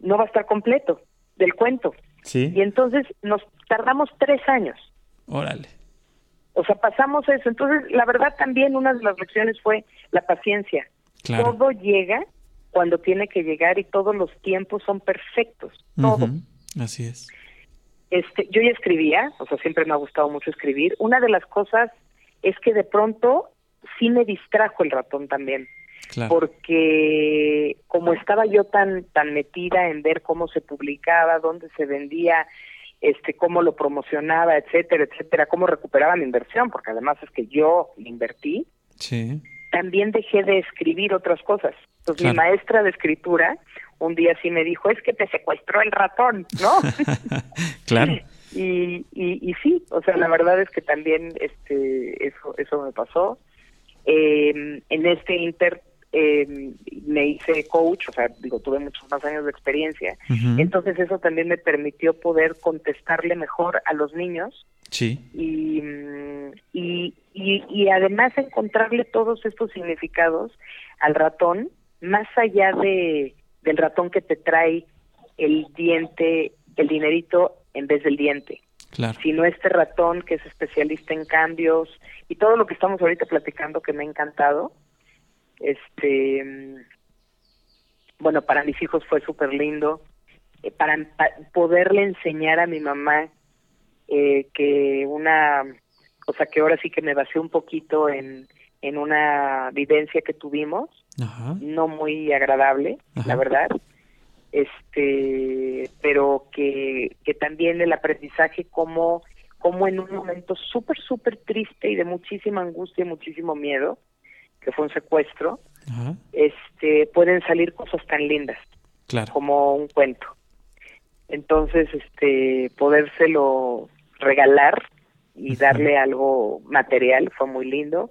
no va a estar completo del cuento. Sí. Y entonces nos tardamos tres años. Órale. O sea, pasamos eso. Entonces, la verdad también una de las lecciones fue la paciencia. Todo llega cuando tiene que llegar y todos los tiempos son perfectos. Todo. Así es. Este, yo ya escribía, o sea, siempre me ha gustado mucho escribir. Una de las cosas es que de pronto sí me distrajo el ratón también. Porque como estaba yo tan tan metida en ver cómo se publicaba, dónde se vendía, este cómo lo promocionaba, etcétera, etcétera, cómo recuperaba mi inversión, porque además es que yo invertí. Sí. También dejé de escribir otras cosas. Entonces mi maestra de escritura un día sí me dijo, es que te secuestró el ratón, ¿no? claro. Y, y, y, sí, o sea, la verdad es que también este eso eso me pasó. Eh, en este inter eh, me hice coach, o sea, digo, tuve muchos más años de experiencia. Entonces eso también me permitió poder contestarle mejor a los niños. Sí. Y, y, y, y además encontrarle todos estos significados al ratón, más allá de del ratón que te trae el diente, el dinerito en vez del diente. Claro. Sino este ratón que es especialista en cambios y todo lo que estamos ahorita platicando que me ha encantado este, bueno, para mis hijos fue súper lindo. Eh, para, poderle enseñar a mi mamá eh, que una, o sea, que ahora sí que me basé un poquito en, en una vivencia que tuvimos, no muy agradable, la verdad, este, pero que, que también el aprendizaje como, como en un momento súper, súper triste y de muchísima angustia y muchísimo miedo, que fue un secuestro, este pueden salir cosas tan lindas como un cuento. Entonces, este podérselo regalar y darle algo material fue muy lindo.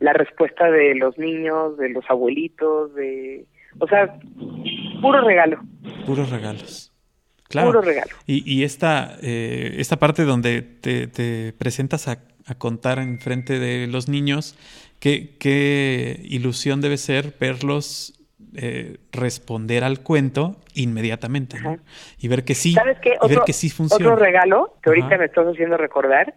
La respuesta de los niños, de los abuelitos, de o sea, puro regalo. Puros regalos. Claro. Puro regalo. Y, y esta, eh, esta parte donde te, te presentas a, a contar en frente de los niños qué, ilusión debe ser verlos eh, responder al cuento inmediatamente y ver que sí, ¿Sabes qué? Otro, ver que sí funciona. Otro regalo que ahorita me estás haciendo recordar,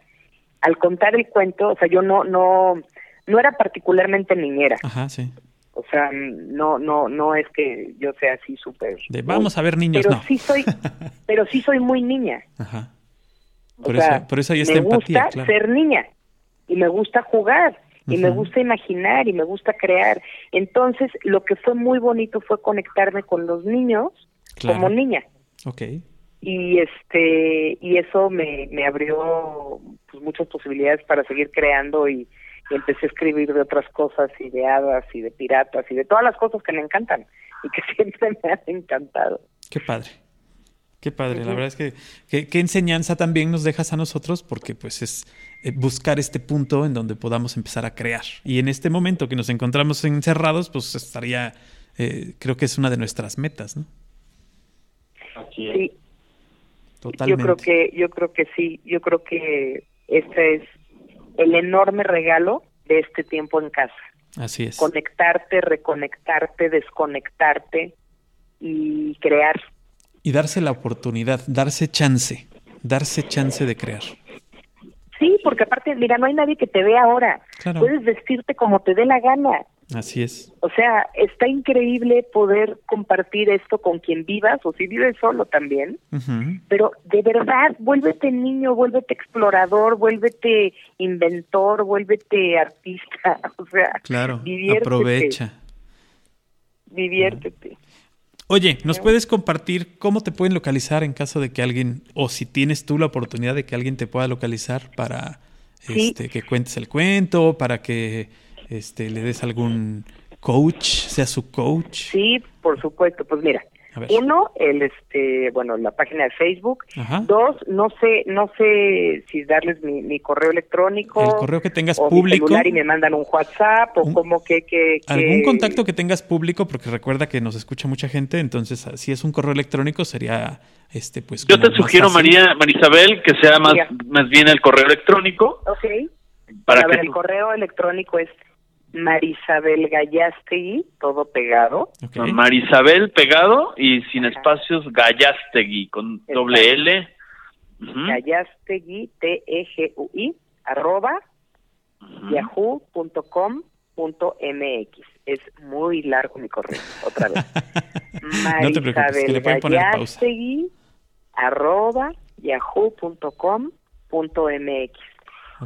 al contar el cuento, o sea, yo no, no, no era particularmente niñera. Ajá, sí. O sea, no, no, no es que yo sea así súper. vamos a ver niños, pero no. sí soy, pero sí soy muy niña. Ajá. Por, eso, por eso hay esta me empatía. gusta ser niña y me gusta jugar y me gusta imaginar y me gusta crear. Entonces, lo que fue muy bonito fue conectarme con los niños como niña. Okay. Y este y eso me, me abrió pues, muchas posibilidades para seguir creando y, empecé a escribir de otras cosas y de hadas y de piratas y de todas las cosas que me encantan y que siempre me han encantado. Qué padre. Qué padre, la verdad es que qué enseñanza también nos dejas a nosotros porque pues es eh, buscar este punto en donde podamos empezar a crear. Y en este momento que nos encontramos encerrados, pues estaría, eh, creo que es una de nuestras metas, ¿no? Sí. Totalmente. Yo creo que, yo creo que sí, yo creo que este es el enorme regalo de este tiempo en casa. Así es. Conectarte, reconectarte, desconectarte y crear y darse la oportunidad, darse chance, darse chance de crear. Sí, porque aparte, mira, no hay nadie que te vea ahora. Puedes vestirte como te dé la gana. Así es. O sea, está increíble poder compartir esto con quien vivas o si vives solo también. Pero de verdad, vuélvete niño, vuélvete explorador, vuélvete inventor, vuélvete artista. O sea, claro, aprovecha. Diviértete. Oye, ¿nos puedes compartir cómo te pueden localizar en caso de que alguien, o si tienes tú la oportunidad de que alguien te pueda localizar para este, que cuentes el cuento, para que este, le des algún coach, sea su coach? Sí, por supuesto. Pues mira, uno, el este, bueno, la página de Facebook. Dos, no sé, no sé si darles mi, correo electrónico. El correo que tengas público. y me mandan un WhatsApp o como que, que, Algún contacto que tengas público, porque recuerda que nos escucha mucha gente, entonces si es un correo electrónico sería este pues. Yo te sugiero María, Marisabel, que sea más, más bien el correo electrónico. Ok. Para que el correo electrónico es Marisabel Gallastegui, todo pegado. Marisabel pegado y sin espacios Gallastegui, con doble L. Gallastegui, T-E-G-U-I, arroba, yahoo.com.mx. Es muy largo mi correo, otra vez. Marisabel Gallastegui, arroba, yahoo.com.mx.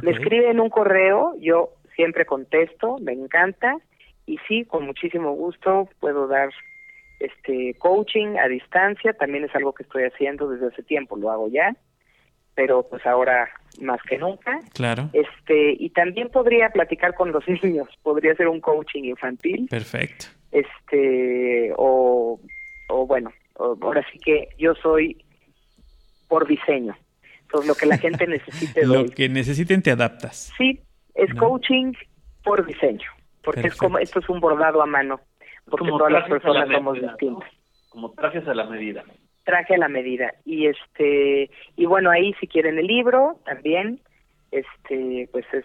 Me escriben un correo, yo siempre contesto, me encanta y sí, con muchísimo gusto puedo dar este coaching a distancia, también es algo que estoy haciendo desde hace tiempo, lo hago ya. pero pues ahora más que nunca. Claro. Este, y también podría platicar con los niños, podría ser un coaching infantil. Perfecto. Este, o, o bueno, ahora sí que yo soy por diseño. Entonces, lo que la gente necesite. lo que necesiten te adaptas. Sí, es coaching por diseño, porque es como esto es un bordado a mano, porque todas las personas somos distintas. Como trajes a la medida. Traje a la medida y este y bueno ahí si quieren el libro también este pues es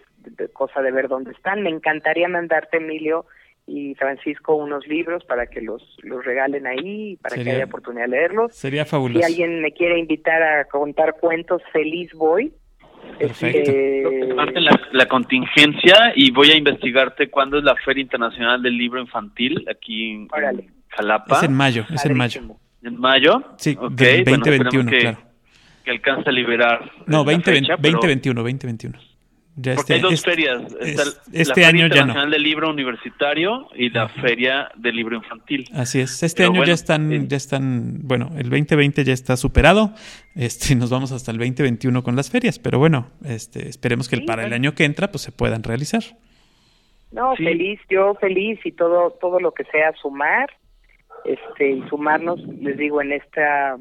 cosa de ver dónde están. Me encantaría mandarte Emilio y Francisco unos libros para que los, los regalen ahí, para que haya oportunidad de leerlos. Sería fabuloso. Si alguien me quiere invitar a contar cuentos, feliz voy. Perfecto. Este, la, la, contingencia y voy a investigarte cuándo es la Feria Internacional del Libro Infantil aquí en, Jalapa. Es en mayo, es en mayo. ¿En mayo? Sí, okay. 2021, que, claro. Que alcance a liberar. No, 2021, 2021. Ya Porque este, hay dos ferias. este la año Feria ya no. del Libro Universitario y la Feria del Libro Infantil. Así es. Este año ya están, ya están, bueno, el 2020 ya está superado. Este, nos vamos hasta el 2021 con las ferias, pero bueno, este, esperemos que para el año que entra, pues se puedan realizar. No, feliz, yo feliz y todo, todo lo que sea sumar, este, y sumarnos, les digo, en esta,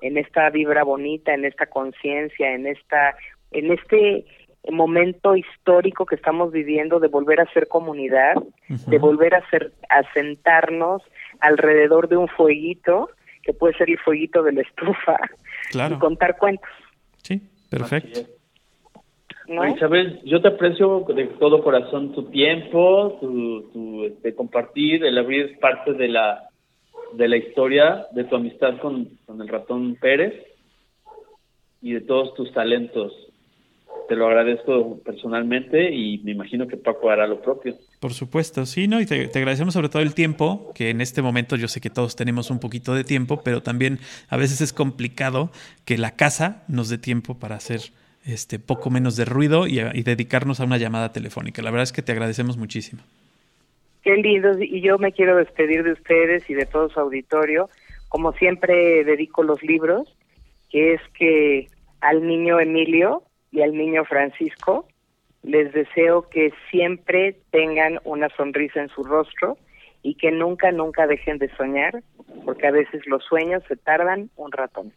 en esta vibra bonita, en esta conciencia, en esta, en este momento histórico que estamos viviendo de volver a ser comunidad, de volver a, ser, a sentarnos alrededor de un fueguito, que puede ser el fueguito de la estufa, y contar cuentos. Sí, perfecto. ¿No? Isabel, yo te aprecio de todo corazón tu tiempo, tu, tu este, compartir, el abrir parte de la de la historia de tu amistad con, con el ratón Pérez y de todos tus talentos te lo agradezco personalmente y me imagino que Paco hará lo propio. Por supuesto, sí, ¿no? Y te, agradecemos sobre todo el tiempo, que en este momento yo sé que todos tenemos un poquito de tiempo, pero también a veces es complicado que la casa nos dé tiempo para hacer este poco menos de ruido y, y dedicarnos a una llamada telefónica. La verdad es que te agradecemos muchísimo. Qué lindo, y yo me quiero despedir de ustedes y de todo su auditorio. Como siempre dedico los libros, que es que al niño Emilio y al niño Francisco, les deseo que siempre tengan una sonrisa en su rostro y que nunca, nunca dejen de soñar, porque a veces los sueños se tardan un ratón.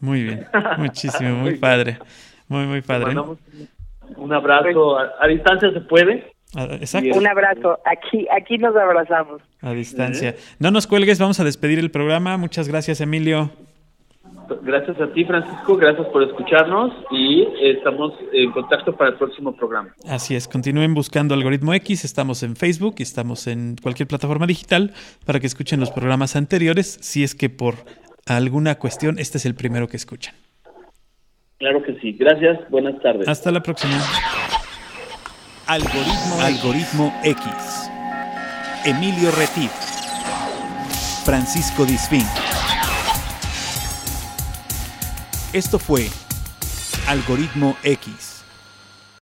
Muy bien, muchísimo, muy padre, muy, muy padre. un abrazo, a, distancia se puede. Un abrazo, aquí, aquí nos abrazamos. A distancia. No nos cuelgues, vamos a despedir el programa. Muchas gracias, Emilio. Gracias a ti, Francisco. Gracias por escucharnos y estamos en contacto para el próximo programa. Así es. Continúen buscando Algoritmo X. Estamos en Facebook y estamos en cualquier plataforma digital para que escuchen los programas anteriores. Si es que por alguna cuestión este es el primero que escuchan. Claro que sí. Gracias. Buenas tardes. Hasta la próxima. Algoritmo, Algoritmo X. Emilio Retif. Francisco Disfín. Esto fue Algoritmo X.